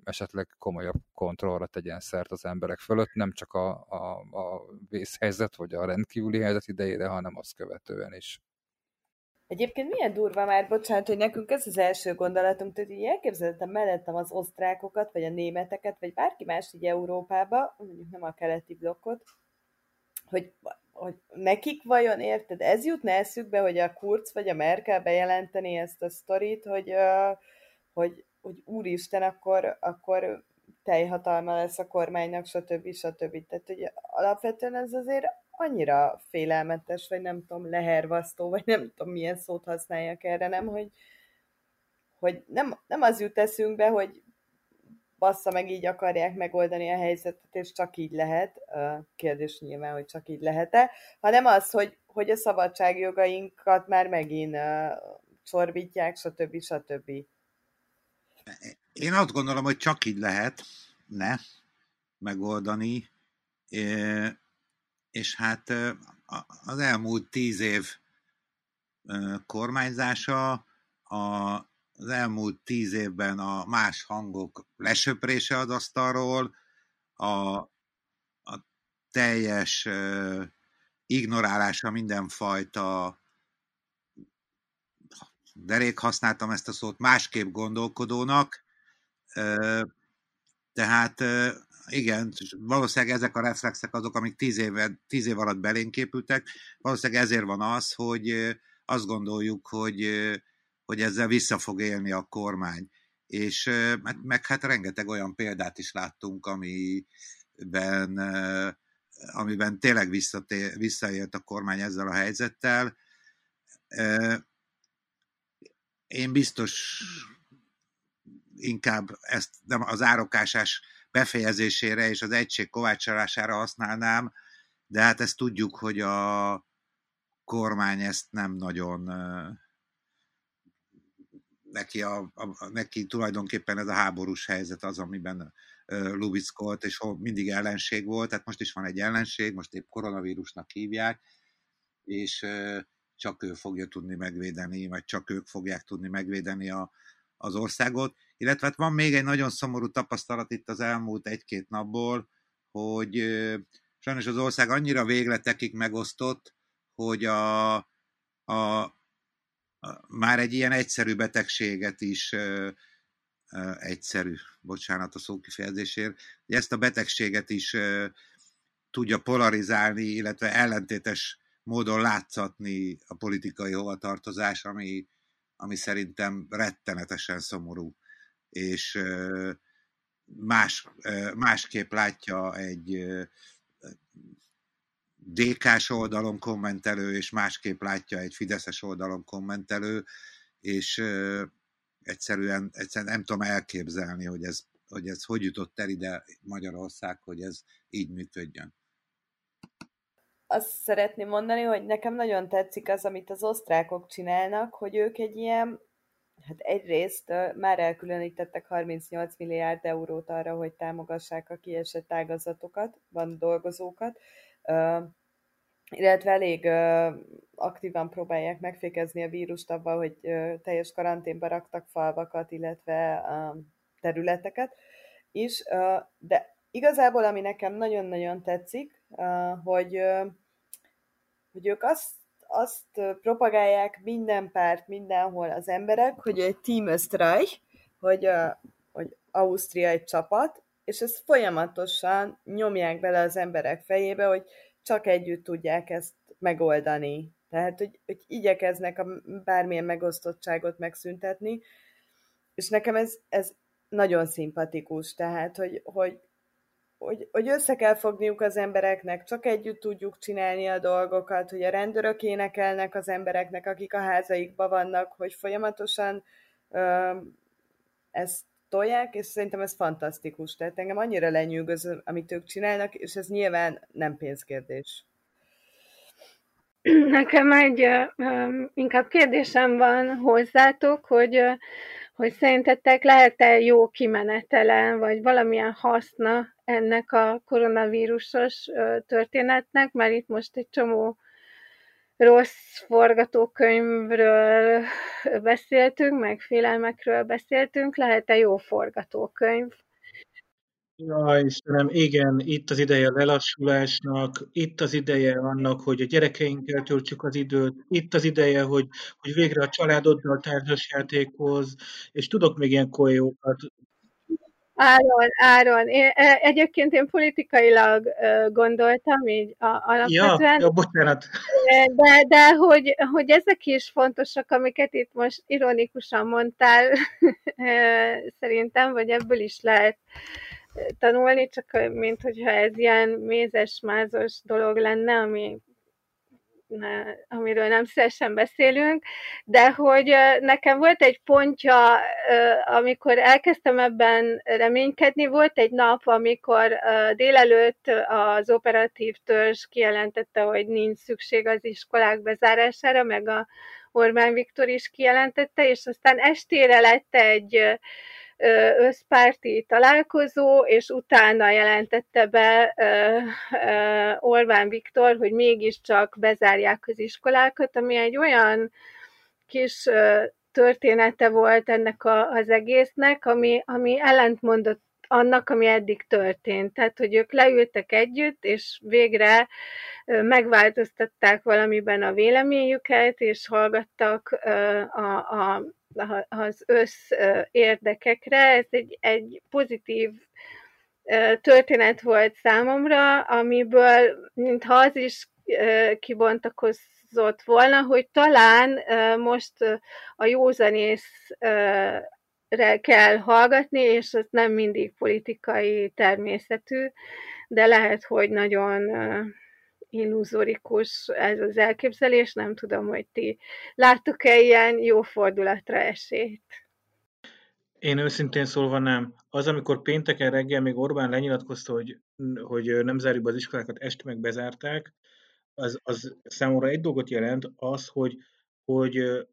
esetleg komolyabb kontrollra tegyen szert az emberek fölött, nem csak a, a, a vészhelyzet vagy a rendkívüli helyzet idejére, hanem azt követően is. Egyébként milyen durva már, bocsánat, hogy nekünk ez az első gondolatunk, tehát így elképzeltem mellettem az osztrákokat, vagy a németeket, vagy bárki más így Európába, mondjuk nem a keleti blokkot, hogy, hogy nekik vajon, érted, ez jutna eszükbe, hogy a Kurz vagy a Merkel bejelenteni ezt a sztorit, hogy, hogy, hogy úristen, akkor, akkor teljhatalma lesz a kormánynak, stb. stb. Tehát, hogy alapvetően ez azért annyira félelmetes, vagy nem tudom, lehervasztó, vagy nem tudom, milyen szót használjak erre, nem, hogy, hogy nem, nem az jut eszünkbe, hogy bassza meg így akarják megoldani a helyzetet, és csak így lehet, kérdés nyilván, hogy csak így lehet-e, hanem az, hogy, hogy a szabadságjogainkat már megint csorbítják, stb. stb. Én azt gondolom, hogy csak így lehet, ne, megoldani, és hát az elmúlt tíz év kormányzása az elmúlt tíz évben a más hangok lesöprése az asztalról, a, a teljes ignorálása mindenfajta derék használtam ezt a szót, másképp gondolkodónak, tehát igen, valószínűleg ezek a reflexek azok, amik tíz, éve, tíz év alatt belénk épültek, valószínűleg ezért van az, hogy azt gondoljuk, hogy hogy ezzel vissza fog élni a kormány. És meg, meg hát rengeteg olyan példát is láttunk, amiben, amiben tényleg visszatér, visszaélt a kormány ezzel a helyzettel. Én biztos inkább ezt nem az árokásás befejezésére és az egység kovácsolására használnám, de hát ezt tudjuk, hogy a kormány ezt nem nagyon neki, a, a, neki tulajdonképpen ez a háborús helyzet az, amiben lubickolt, és mindig ellenség volt, tehát most is van egy ellenség, most épp koronavírusnak hívják, és csak ő fogja tudni megvédeni, vagy csak ők fogják tudni megvédeni a, az országot. Illetve hát van még egy nagyon szomorú tapasztalat itt az elmúlt egy-két napból, hogy sajnos az ország annyira végletekig megosztott, hogy a, a, a már egy ilyen egyszerű betegséget is egyszerű, bocsánat a szókifejezésért, hogy ezt a betegséget is tudja polarizálni, illetve ellentétes módon látszatni a politikai hovatartozás, ami, ami szerintem rettenetesen szomorú, és más, másképp látja egy DK-s oldalon kommentelő, és másképp látja egy Fideszes oldalon kommentelő, és egyszerűen, egyszerűen nem tudom elképzelni, hogy ez, hogy ez hogy jutott el ide Magyarország, hogy ez így működjön. Azt szeretném mondani, hogy nekem nagyon tetszik az, amit az osztrákok csinálnak, hogy ők egy ilyen, hát egyrészt már elkülönítettek 38 milliárd eurót arra, hogy támogassák a kiesett ágazatokat, van dolgozókat, illetve elég aktívan próbálják megfékezni a vírust abban, hogy teljes karanténba raktak falvakat, illetve területeket is, de igazából ami nekem nagyon-nagyon tetszik, hogy, hogy ők azt, azt propagálják minden párt, mindenhol az emberek, hogy egy Team Österreich, hogy, hogy Ausztria egy csapat, és ezt folyamatosan nyomják bele az emberek fejébe, hogy csak együtt tudják ezt megoldani. Tehát, hogy, hogy igyekeznek a bármilyen megosztottságot megszüntetni, és nekem ez, ez nagyon szimpatikus, tehát, hogy, hogy, hogy, hogy össze kell fogniuk az embereknek, csak együtt tudjuk csinálni a dolgokat, hogy a rendőrök énekelnek az embereknek, akik a házaikban vannak, hogy folyamatosan ö, ezt tolják, és szerintem ez fantasztikus. Tehát engem annyira lenyűgöz, amit ők csinálnak, és ez nyilván nem pénzkérdés. Nekem egy inkább kérdésem van hozzátok, hogy, hogy szerintetek lehet-e jó kimenetele, vagy valamilyen haszna ennek a koronavírusos történetnek, mert itt most egy csomó rossz forgatókönyvről beszéltünk, meg félelmekről beszéltünk, lehet-e jó forgatókönyv? Ja, Istenem, igen, itt az ideje a lelassulásnak, itt az ideje annak, hogy a gyerekeinkkel töltsük az időt, itt az ideje, hogy, hogy végre a családoddal társasjátékhoz, és tudok még ilyen kolyókat Áron, Áron. Én, e, egyébként én politikailag gondoltam így alapvetően. Ja, ja bocsánat. De, de hogy, hogy ezek is fontosak, amiket itt most ironikusan mondtál, szerintem, vagy ebből is lehet tanulni, csak mint hogyha ez ilyen mézes-mázos dolog lenne, ami amiről nem szívesen beszélünk, de hogy nekem volt egy pontja, amikor elkezdtem ebben reménykedni, volt egy nap, amikor délelőtt az operatív törzs kijelentette, hogy nincs szükség az iskolák bezárására, meg a Orbán Viktor is kijelentette, és aztán estére lett egy összpárti találkozó, és utána jelentette be Orbán Viktor, hogy mégiscsak bezárják az iskolákat, ami egy olyan kis története volt ennek az egésznek, ami, ami ellentmondott annak, ami eddig történt. Tehát, hogy ők leültek együtt, és végre megváltoztatták valamiben a véleményüket, és hallgattak a, a, az össz érdekekre. Ez egy, egy pozitív történet volt számomra, amiből mintha az is kibontakozott volna, hogy talán most a józanész kell hallgatni, és ez nem mindig politikai természetű, de lehet, hogy nagyon illuzorikus ez az elképzelés, nem tudom, hogy ti láttok-e ilyen jó fordulatra esélyt. Én őszintén szólva nem. Az, amikor pénteken reggel még Orbán lenyilatkozta, hogy, hogy nem zárjuk be az iskolákat, este meg bezárták, az, az számomra egy dolgot jelent, az, hogy, hogy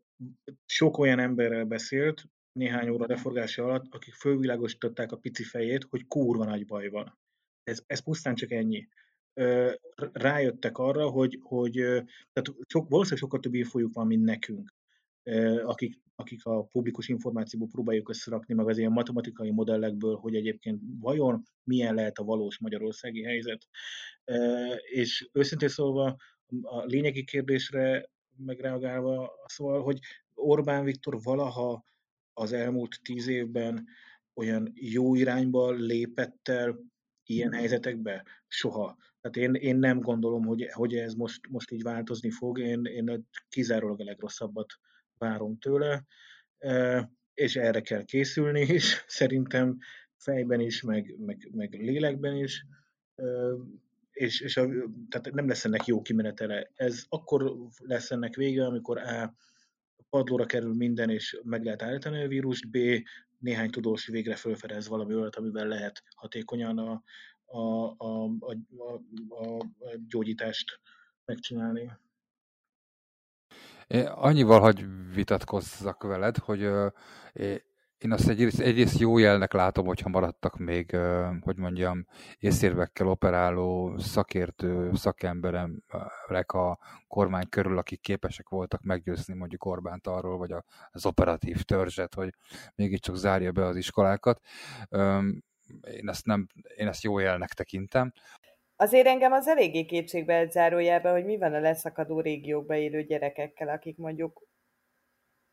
sok olyan emberrel beszélt, néhány óra leforgása alatt, akik fölvilágosították a pici fejét, hogy kurva nagy baj van. Ez, ez pusztán csak ennyi rájöttek arra, hogy, hogy tehát sok, valószínűleg sokkal több infójuk van, mint nekünk, akik akik a publikus információból próbáljuk összerakni, meg az ilyen matematikai modellekből, hogy egyébként vajon milyen lehet a valós magyarországi helyzet. És őszintén szólva, a lényegi kérdésre megreagálva, szóval, hogy Orbán Viktor valaha az elmúlt tíz évben olyan jó irányba lépett el ilyen helyzetekbe? Soha. Tehát én, én nem gondolom, hogy, hogy ez most, most így változni fog. Én, én kizárólag a legrosszabbat várom tőle, és erre kell készülni is, szerintem fejben is, meg, meg, meg lélekben is, és, és a, tehát nem lesz ennek jó kimenetele. Ez akkor lesz ennek vége, amikor A. padlóra kerül minden, és meg lehet állítani a vírust, B. néhány tudós végre felfedez valami olyat, amivel lehet hatékonyan a, a, a, a, a, a gyógyítást megcsinálni. Én annyival, hogy vitatkozzak veled, hogy én azt egyrészt, egyrészt jó jelnek látom, hogyha maradtak még, hogy mondjam, észérvekkel operáló szakértő, szakemberek a kormány körül, akik képesek voltak meggyőzni mondjuk Orbánt arról, vagy az operatív törzset, hogy mégiscsak zárja be az iskolákat. Én ezt, nem, én ezt jó jelnek tekintem. Azért engem az eléggé kétségbe zárójelben, hogy mi van a leszakadó régiókba élő gyerekekkel, akik mondjuk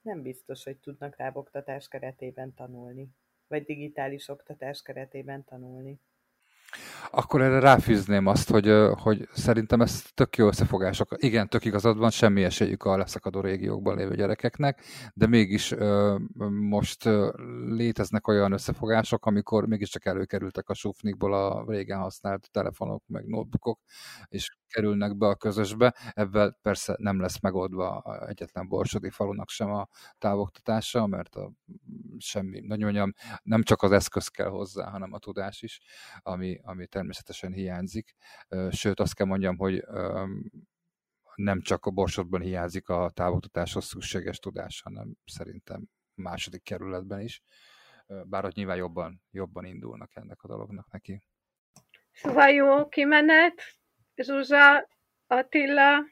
nem biztos, hogy tudnak távoktatás keretében tanulni, vagy digitális oktatás keretében tanulni. Akkor erre ráfűzném azt, hogy, hogy szerintem ez tök jó összefogások. Igen, tök igazad van, semmi esélyük a leszakadó régiókban lévő gyerekeknek, de mégis most léteznek olyan összefogások, amikor mégiscsak előkerültek a sufnikból a régen használt telefonok, meg notebookok, és kerülnek be a közösbe. Ebben persze nem lesz megoldva egyetlen borsodi falunak sem a távoktatása, mert a, semmi, nagyon nem csak az eszköz kell hozzá, hanem a tudás is, ami, ami természetesen hiányzik. Sőt, azt kell mondjam, hogy nem csak a borsodban hiányzik a távoktatáshoz szükséges tudás, hanem szerintem második kerületben is. Bár ott nyilván jobban, jobban indulnak ennek a dolognak neki. Szóval jó kimenet, Zsuzsa, Attila?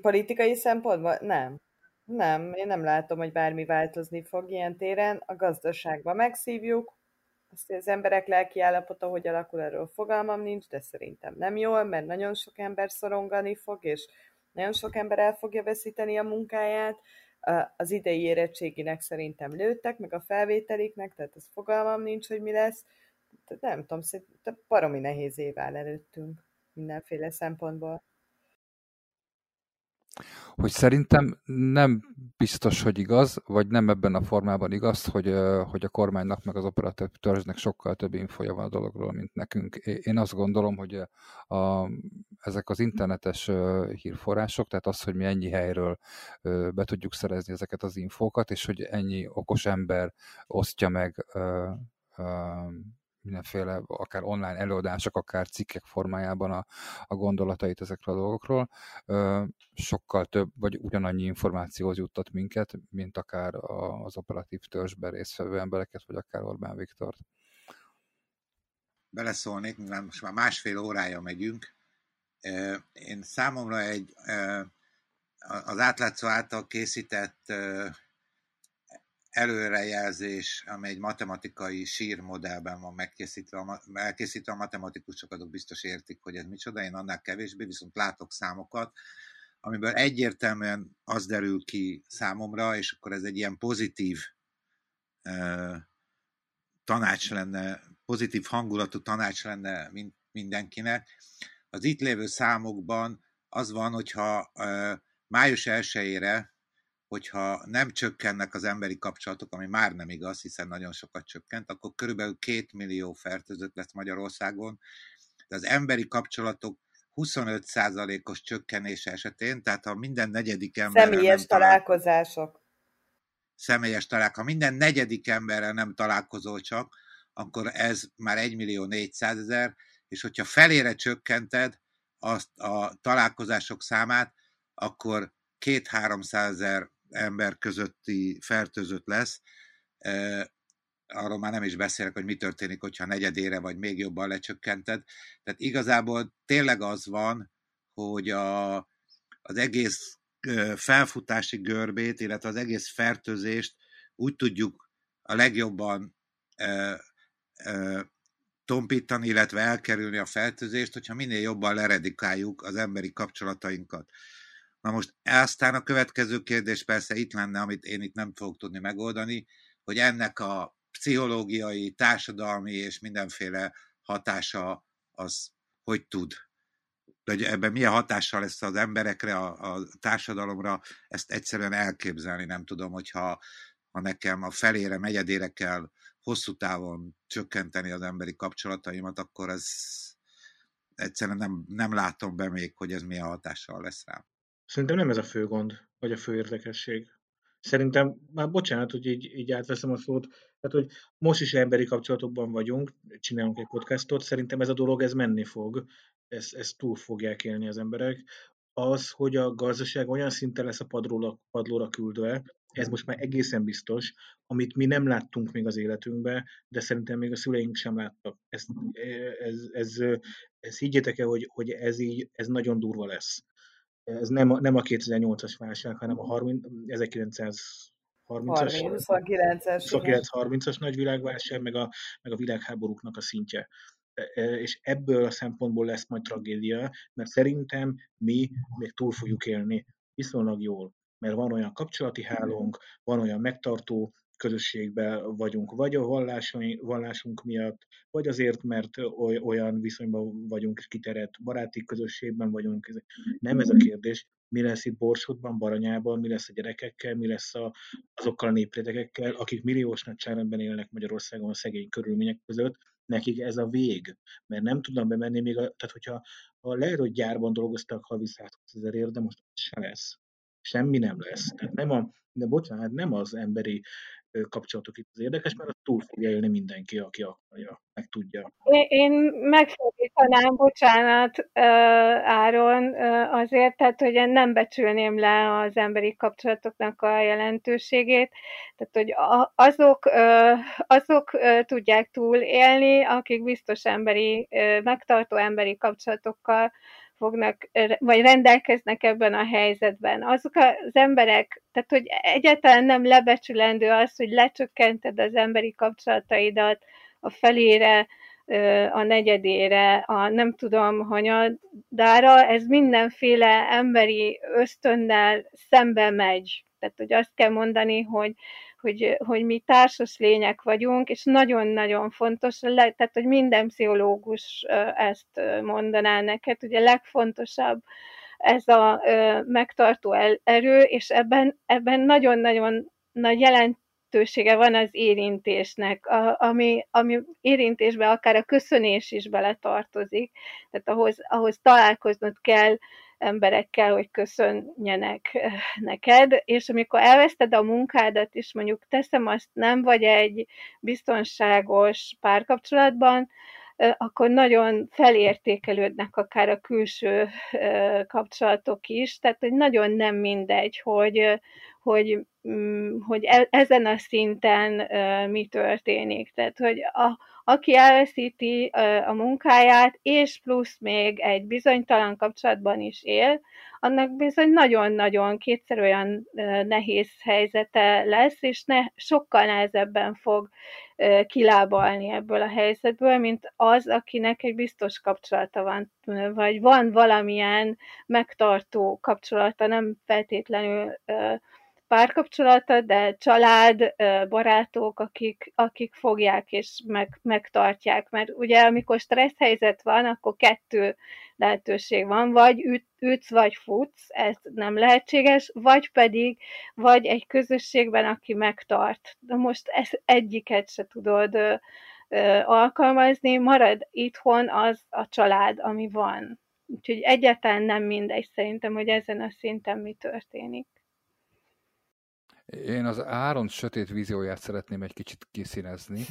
Politikai szempontból? Nem. Nem, én nem látom, hogy bármi változni fog ilyen téren. A gazdaságban megszívjuk, azt, hogy az emberek lelki állapota hogy alakul, erről fogalmam nincs, de szerintem nem jól, mert nagyon sok ember szorongani fog, és nagyon sok ember el fogja veszíteni a munkáját. Az idei érettséginek szerintem lőttek, meg a felvételiknek, tehát az fogalmam nincs, hogy mi lesz. Tehát nem tudom, szerintem baromi nehéz év áll előttünk mindenféle szempontból hogy szerintem nem biztos, hogy igaz, vagy nem ebben a formában igaz, hogy, hogy a kormánynak meg az operatív törzsnek sokkal több infoja van a dologról, mint nekünk. Én azt gondolom, hogy a, ezek az internetes hírforrások, tehát az, hogy mi ennyi helyről be tudjuk szerezni ezeket az infókat, és hogy ennyi okos ember osztja meg mindenféle akár online előadások, akár cikkek formájában a, a gondolatait ezekről a dolgokról. Sokkal több, vagy ugyanannyi információhoz juttat minket, mint akár az operatív törzsben résztvevő embereket, vagy akár Orbán Viktort. Beleszólnék, mivel most már másfél órája megyünk. Én számomra egy az átlátszó által készített előrejelzés, ami egy matematikai sírmodellben van megkészítve, elkészítve, a matematikusok azok biztos értik, hogy ez micsoda, én annál kevésbé, viszont látok számokat, amiből egyértelműen az derül ki számomra, és akkor ez egy ilyen pozitív uh, tanács lenne, pozitív hangulatú tanács lenne mindenkinek. Az itt lévő számokban az van, hogyha uh, május 1-ére hogyha nem csökkennek az emberi kapcsolatok, ami már nem igaz, hiszen nagyon sokat csökkent, akkor körülbelül két millió fertőzött lesz Magyarországon, de az emberi kapcsolatok 25%-os csökkenése esetén, tehát ha minden negyedik ember... Személyes találkozások. Személyes találkozások. Ha minden negyedik emberrel nem találkozol csak, akkor ez már 1 millió 400 ezer, és hogyha felére csökkented azt a találkozások számát, akkor két-háromszázezer ember közötti fertőzött lesz, arról már nem is beszélek, hogy mi történik, hogyha negyedére vagy még jobban lecsökkented. Tehát igazából tényleg az van, hogy a, az egész felfutási görbét, illetve az egész fertőzést úgy tudjuk a legjobban ö, ö, tompítani, illetve elkerülni a fertőzést, hogyha minél jobban leredikáljuk az emberi kapcsolatainkat. Na most aztán a következő kérdés persze itt lenne, amit én itt nem fogok tudni megoldani, hogy ennek a pszichológiai, társadalmi és mindenféle hatása az hogy tud hogy ebben milyen hatással lesz az emberekre, a, a társadalomra, ezt egyszerűen elképzelni nem tudom, hogyha ha nekem a felére, negyedére kell hosszú távon csökkenteni az emberi kapcsolataimat, akkor ez egyszerűen nem, nem látom be még, hogy ez milyen hatással lesz rám. Szerintem nem ez a fő gond, vagy a fő érdekesség. Szerintem, már bocsánat, hogy így, így átveszem a szót, tehát, hogy most is emberi kapcsolatokban vagyunk, csinálunk egy podcastot, szerintem ez a dolog, ez menni fog, ezt, ezt túl fogják élni az emberek. Az, hogy a gazdaság olyan szinten lesz a padlóra, padlóra küldve, ez most már egészen biztos, amit mi nem láttunk még az életünkben, de szerintem még a szüleink sem láttak. Ez, ez, ez, ez, ez higgyétek el, hogy, hogy ez így, ez nagyon durva lesz. Ez nem a, nem a 2008-as válság, hanem a 30, 1930-as 29-30-as nagy világválság, meg a, meg a világháborúknak a szintje. E, e, és ebből a szempontból lesz majd tragédia, mert szerintem mi még túl fogjuk élni. Viszonylag jól, mert van olyan kapcsolati hálónk, van olyan megtartó közösségben vagyunk, vagy a vallásunk miatt, vagy azért, mert olyan viszonyban vagyunk kiteret, baráti közösségben vagyunk. Nem ez a kérdés. Mi lesz itt Borsodban, Baranyában, mi lesz a gyerekekkel, mi lesz a, azokkal a néprétegekkel, akik milliós nagyságrendben élnek Magyarországon a szegény körülmények között, nekik ez a vég, mert nem tudnak bemenni még, a, tehát hogyha ha lehet, hogy gyárban dolgoztak havi 120 ezerért, de most se lesz. Semmi nem lesz. Tehát nem a, de bocsánat, nem az emberi kapcsolatok itt az érdekes, mert túl fogja élni mindenki, aki akarja, meg tudja. Én megfordítanám, bocsánat, Áron, azért, tehát, hogy én nem becsülném le az emberi kapcsolatoknak a jelentőségét, tehát, hogy azok, azok tudják túlélni, akik biztos emberi, megtartó emberi kapcsolatokkal fognak, vagy rendelkeznek ebben a helyzetben. Azok az emberek, tehát hogy egyáltalán nem lebecsülendő az, hogy lecsökkented az emberi kapcsolataidat a felére, a negyedére, a nem tudom, hanyadára, ez mindenféle emberi ösztönnel szembe megy. Tehát, hogy azt kell mondani, hogy hogy, hogy mi társas lények vagyunk, és nagyon-nagyon fontos, tehát hogy minden pszichológus ezt mondaná neked, hogy a legfontosabb ez a megtartó erő, és ebben, ebben nagyon-nagyon nagy jelentősége van az érintésnek, ami, ami érintésbe akár a köszönés is beletartozik, tehát ahhoz, ahhoz találkoznod kell emberekkel, hogy köszönjenek eh, neked, és amikor elveszted a munkádat, és mondjuk teszem azt, nem vagy egy biztonságos párkapcsolatban, eh, akkor nagyon felértékelődnek akár a külső eh, kapcsolatok is, tehát hogy nagyon nem mindegy, hogy, hogy, mm, hogy e, ezen a szinten mi történik. Tehát, hogy a, aki elveszíti a munkáját, és plusz még egy bizonytalan kapcsolatban is él, annak bizony nagyon-nagyon kétszer olyan nehéz helyzete lesz, és ne, sokkal nehezebben fog kilábalni ebből a helyzetből, mint az, akinek egy biztos kapcsolata van, vagy van valamilyen megtartó kapcsolata, nem feltétlenül párkapcsolata, de család, barátok, akik, akik fogják és meg, megtartják. Mert ugye amikor stressz helyzet van, akkor kettő lehetőség van, vagy üt, ütsz, vagy futsz, ez nem lehetséges, vagy pedig vagy egy közösségben, aki megtart. De most ezt egyiket se tudod ö, ö, alkalmazni, marad itthon az a család, ami van. Úgyhogy egyáltalán nem mindegy szerintem, hogy ezen a szinten mi történik. Én az Áron sötét vízióját szeretném egy kicsit kiszínezni.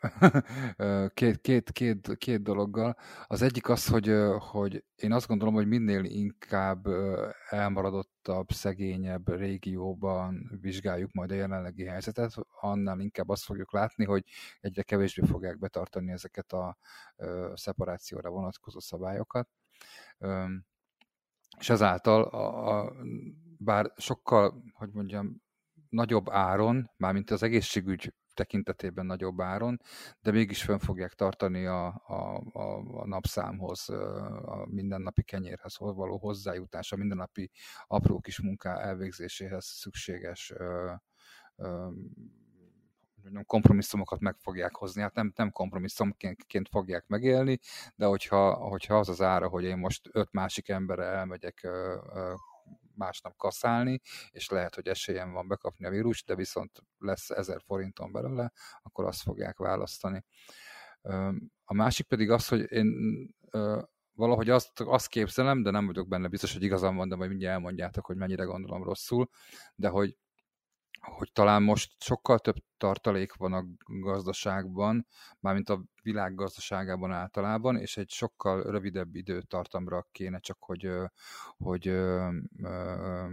két, két, két, két dologgal. Az egyik az, hogy, hogy én azt gondolom, hogy minél inkább elmaradottabb, szegényebb régióban vizsgáljuk majd a jelenlegi helyzetet, annál inkább azt fogjuk látni, hogy egyre kevésbé fogják betartani ezeket a szeparációra vonatkozó szabályokat és ezáltal a, a, bár sokkal, hogy mondjam, nagyobb áron, mármint az egészségügy tekintetében nagyobb áron, de mégis fönn fogják tartani a, a, a, a napszámhoz, a mindennapi kenyérhez való hozzájutás, a mindennapi apró kis munká elvégzéséhez szükséges ö, ö, kompromisszumokat meg fogják hozni. Hát nem, nem kompromisszumként fogják megélni, de hogyha, hogyha az az ára, hogy én most öt másik emberre elmegyek másnap kaszálni, és lehet, hogy esélyem van bekapni a vírust, de viszont lesz ezer forinton belőle, akkor azt fogják választani. A másik pedig az, hogy én valahogy azt, azt képzelem, de nem vagyok benne biztos, hogy igazam van, de majd mindjárt elmondjátok, hogy mennyire gondolom rosszul, de hogy hogy talán most sokkal több tartalék van a gazdaságban, mármint a világ gazdaságában általában, és egy sokkal rövidebb időtartamra kéne csak, hogy, hogy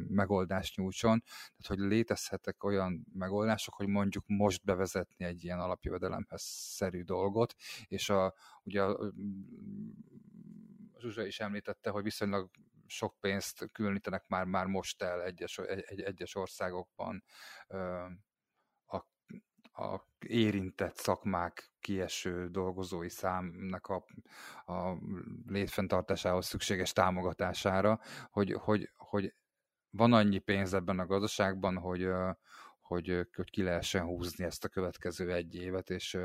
megoldást nyújtson. Tehát, hogy létezhetek olyan megoldások, hogy mondjuk most bevezetni egy ilyen alapjövedelemhez szerű dolgot, és a, ugye a, Zsuzsa is említette, hogy viszonylag sok pénzt különítenek már, már most el egyes, egy, egyes országokban a, a érintett szakmák kieső dolgozói számnak a, a létfenntartásához szükséges támogatására, hogy, hogy, hogy van annyi pénz ebben a gazdaságban, hogy, hogy, hogy ki lehessen húzni ezt a következő egy évet, és,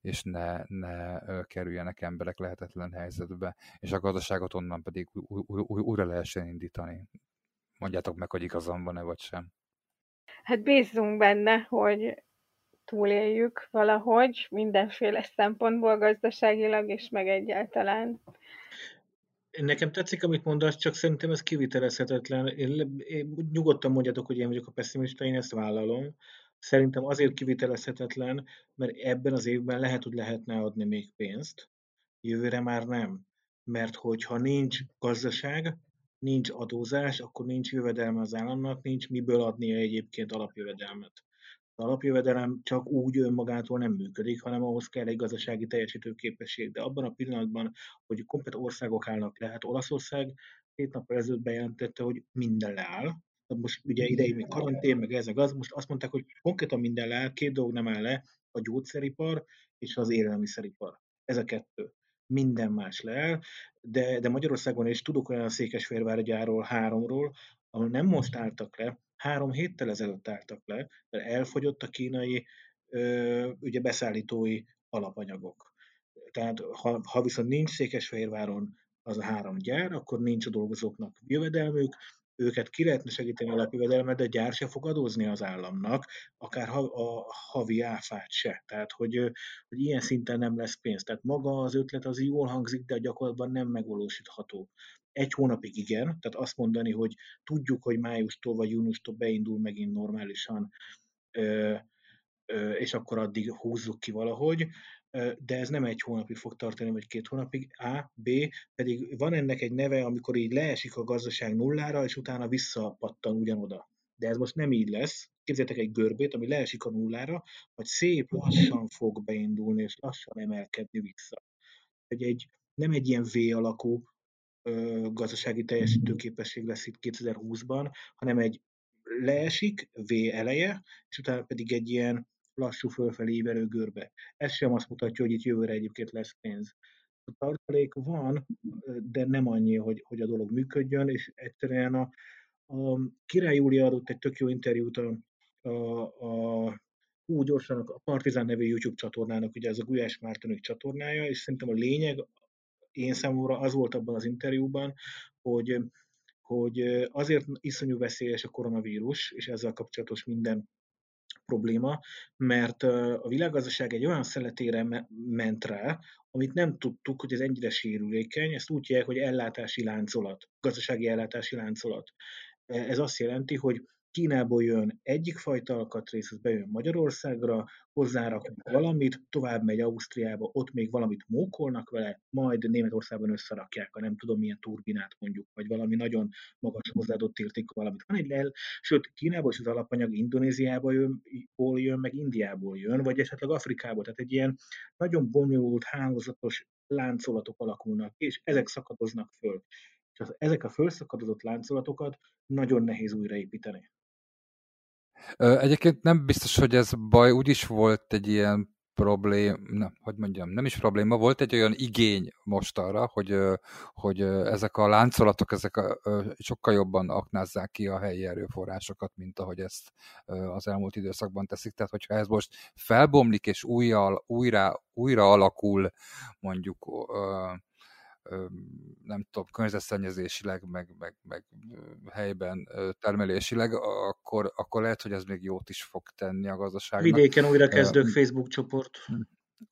és ne, ne kerüljenek emberek lehetetlen helyzetbe, és a gazdaságot onnan pedig újra lehessen indítani. Mondjátok meg, hogy igazam van-e, vagy sem. Hát bízzunk benne, hogy túléljük valahogy, mindenféle szempontból gazdaságilag, és meg egyáltalán. Nekem tetszik, amit mondasz, csak szerintem ez kivitelezhetetlen. Én, én nyugodtan mondjatok, hogy én vagyok a pessimista, én ezt vállalom. Szerintem azért kivitelezhetetlen, mert ebben az évben lehet, hogy lehetne adni még pénzt, jövőre már nem. Mert hogyha nincs gazdaság, nincs adózás, akkor nincs jövedelme az államnak, nincs miből adnia egyébként alapjövedelmet. Az alapjövedelem csak úgy önmagától nem működik, hanem ahhoz kell egy gazdasági teljesítő képesség. De abban a pillanatban, hogy komplet országok állnak le, hát Olaszország két nappal ezelőtt bejelentette, hogy minden leáll, most ugye ideig még karantén, meg ez, meg az, most azt mondták, hogy konkrétan minden leáll, két dolog nem áll le, a gyógyszeripar és az élelmiszeripar. Ez a kettő. Minden más leáll, de, de Magyarországon is tudok olyan Székesfehérvár háromról, ahol nem most álltak le, három héttel ezelőtt álltak le, mert elfogyott a kínai ö, ugye beszállítói alapanyagok. Tehát ha, ha viszont nincs Székesfehérváron az a három gyár, akkor nincs a dolgozóknak jövedelmük, őket ki lehetne segíteni alapjövedelmet, de gyár se fog adózni az államnak, akár a havi áfát se. Tehát, hogy, hogy ilyen szinten nem lesz pénz. Tehát maga az ötlet az jól hangzik, de gyakorlatban nem megvalósítható. Egy hónapig igen, tehát azt mondani, hogy tudjuk, hogy májustól vagy júniustól beindul megint normálisan, és akkor addig húzzuk ki valahogy de ez nem egy hónapig fog tartani, vagy két hónapig, A, B, pedig van ennek egy neve, amikor így leesik a gazdaság nullára, és utána visszapattan ugyanoda. De ez most nem így lesz. Képzeljétek egy görbét, ami leesik a nullára, vagy szép lassan fog beindulni, és lassan emelkedni vissza. Hogy egy, nem egy ilyen V alakú ö, gazdasági teljesítőképesség lesz itt 2020-ban, hanem egy leesik, V eleje, és utána pedig egy ilyen lassú fölfelé ívelő görbe. Ez sem azt mutatja, hogy itt jövőre egyébként lesz pénz. A tartalék van, de nem annyi, hogy, hogy a dolog működjön, és egyszerűen a, a Király Júlia adott egy tök jó interjút a, a, a úgy gyorsan a Partizán nevű YouTube csatornának, ugye ez a Gulyás Mártonők csatornája, és szerintem a lényeg én számomra az volt abban az interjúban, hogy, hogy azért iszonyú veszélyes a koronavírus, és ezzel kapcsolatos minden probléma, mert a világgazdaság egy olyan szeletére ment rá, amit nem tudtuk, hogy ez ennyire sérülékeny, ezt úgy hívják, hogy ellátási láncolat, gazdasági ellátási láncolat. E, ez azt jelenti, hogy Kínából jön egyik fajta alkatrész, az bejön Magyarországra, hozzáraknak valamit, tovább megy Ausztriába, ott még valamit mókolnak vele, majd Németországban összerakják a nem tudom milyen turbinát mondjuk, vagy valami nagyon magas hozzáadott értékű valamit. Van egy el, sőt, Kínából is az alapanyag Indonéziából jön, jön, meg Indiából jön, vagy esetleg Afrikából. Tehát egy ilyen nagyon bonyolult, hálózatos láncolatok alakulnak, és ezek szakadoznak föl. és ezek a fölszakadott láncolatokat nagyon nehéz újraépíteni. Egyébként nem biztos, hogy ez baj, úgyis volt egy ilyen problém, nem, hogy mondjam, nem is probléma, volt egy olyan igény most arra, hogy, hogy ezek a láncolatok, ezek a, sokkal jobban aknázzák ki a helyi erőforrásokat, mint ahogy ezt az elmúlt időszakban teszik. Tehát, hogyha ez most felbomlik és újra, újra, újra alakul mondjuk nem tudom, környezetszennyezésileg, meg, meg, meg helyben termelésileg, akkor, akkor lehet, hogy ez még jót is fog tenni a gazdaságnak. Vidéken újra kezdők uh, Facebook csoport.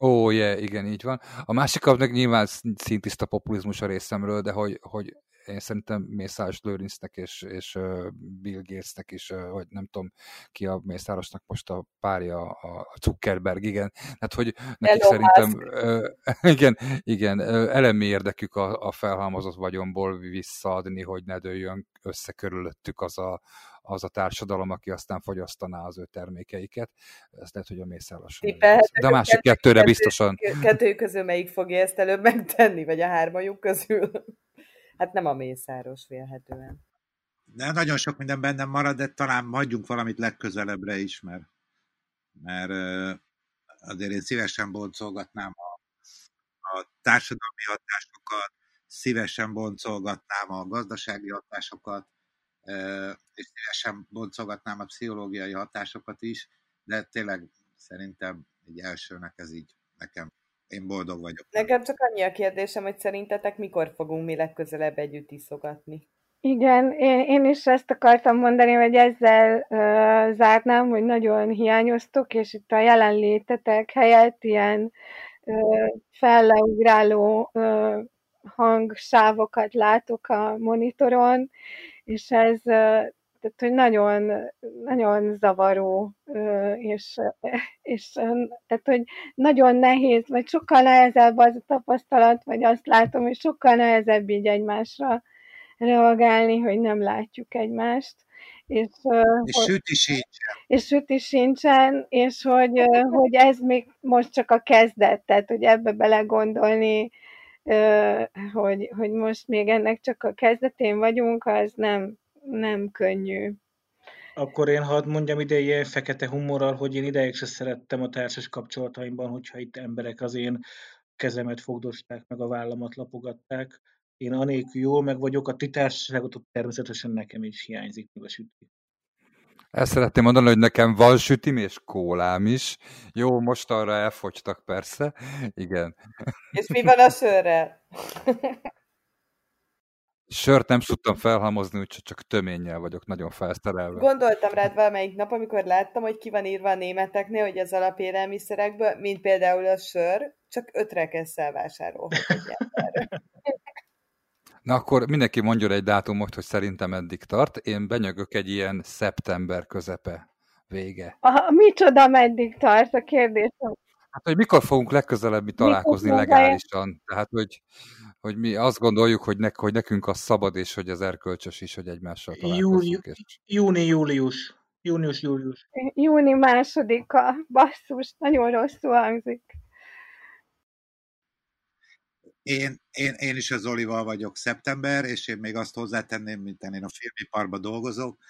Ó, yeah, igen, így van. A másik meg nyilván szintiszta populizmus a részemről, de hogy, hogy én szerintem Mészáros Lőrincnek és, és Bill Gatesnek is, vagy nem tudom ki a Mészárosnak most a párja, a Zuckerberg, igen. Hát, hogy neki Hello, szerintem, uh, igen, igen, elemi érdekük a, a felhalmozott vagyomból visszaadni, hogy ne dőljön össze körülöttük az a, az a társadalom, aki aztán fogyasztaná az ő termékeiket. Ez lehet, hogy a Mészáros. De a másik kettőre biztosan. Kettő közül melyik fogja ezt előbb megtenni, vagy a hármajuk közül? Hát nem a mészáros vélhetően. De nagyon sok minden bennem marad, de talán hagyjunk valamit legközelebbre is, mert, mert azért én szívesen boncolgatnám a, a társadalmi hatásokat, szívesen boncolgatnám a gazdasági hatásokat, és szívesen boncolgatnám a pszichológiai hatásokat is, de tényleg szerintem egy elsőnek ez így nekem én boldog vagyok. Nekem csak annyi a kérdésem, hogy szerintetek mikor fogunk mi legközelebb együtt iszogatni? Igen, én, én is ezt akartam mondani, hogy ezzel uh, zárnám, hogy nagyon hiányoztok, és itt a jelenlétetek helyett ilyen uh, felleugráló uh, hangsávokat látok a monitoron, és ez tehát, hogy nagyon, nagyon zavaró, és, és tehát, hogy nagyon nehéz, vagy sokkal nehezebb az a tapasztalat, vagy azt látom, hogy sokkal nehezebb így egymásra reagálni, hogy nem látjuk egymást. És, és süti sincsen. És süti sincsen, és hogy, hogy ez még most csak a kezdet, tehát hogy ebbe belegondolni, hogy, hogy most még ennek csak a kezdetén vagyunk, az nem, nem könnyű. Akkor én hadd mondjam ide ilyen fekete humorral, hogy én ideig se szerettem a társas kapcsolataimban, hogyha itt emberek az én kezemet fogdosták, meg a vállamat lapogatták. Én anélkül jól meg vagyok, a ti társaságot természetesen nekem is hiányzik, meg a süti. Ezt szeretném mondani, hogy nekem van sütim és kólám is. Jó, most arra elfogytak persze. Igen. És mi van a sörrel? Sört nem tudtam felhalmozni, úgyhogy csak töménnyel vagyok nagyon felszerelve. Gondoltam rád valamelyik nap, amikor láttam, hogy ki van írva a németeknél, hogy az alapélelmiszerekből, mint például a sör, csak ötre kell vásárolhatni. Na akkor mindenki mondjon egy dátumot, hogy szerintem eddig tart. Én benyögök egy ilyen szeptember közepe vége. Aha, micsoda meddig tart a kérdésem? Hát, hogy mikor fogunk legközelebb találkozni mikor legálisan. Tehát, hogy, hogy mi azt gondoljuk, hogy, ne, hogy nekünk az szabad, és hogy az erkölcsös is, hogy egymással találkozunk. Júni, és... júni, július. Június, július. Júni másodika. Basszus, nagyon rosszul hangzik. Én, én, én is az Olival vagyok szeptember, és én még azt hozzátenném, mint én a filmiparban dolgozok,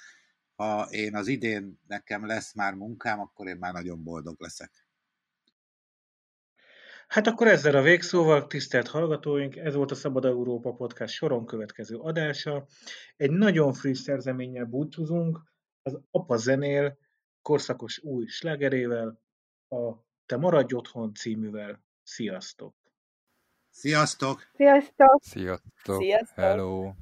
ha én az idén nekem lesz már munkám, akkor én már nagyon boldog leszek. Hát akkor ezzel a végszóval, tisztelt hallgatóink, ez volt a Szabad Európa Podcast soron következő adása. Egy nagyon friss szerzeménnyel búcsúzunk, az Apa zenél korszakos új slágerével, a Te maradj otthon cíművel. Sziasztok! Sziasztok! Sziasztok! Sziasztok! Sziasztok! Hello!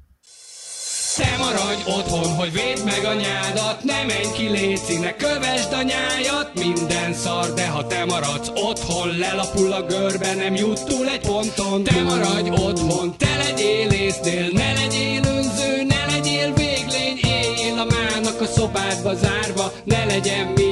Te maradj otthon, hogy védd meg anyádat Ne menj ki léci, ne kövesd anyájat Minden szar, de ha te maradsz otthon Lelapul a görbe, nem jut túl egy ponton Te maradj otthon, te legyél észnél Ne legyél önző, ne legyél véglény Éljél a mának a szobádba zárva Ne legyen miatta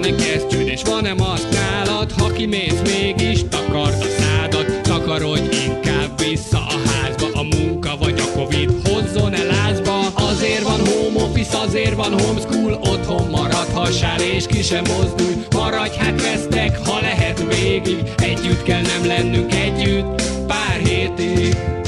van kesztyűd, és van-e maszk nálad? Ha kimész mégis, takard a szádat, takarodj inkább vissza a házba. A munka vagy a Covid hozzon el lázba. Azért van home office, azért van homeschool, otthon maradhassál és ki sem mozdulj. Maradj hát vesztek, ha lehet végig, együtt kell nem lennünk együtt, pár hétig.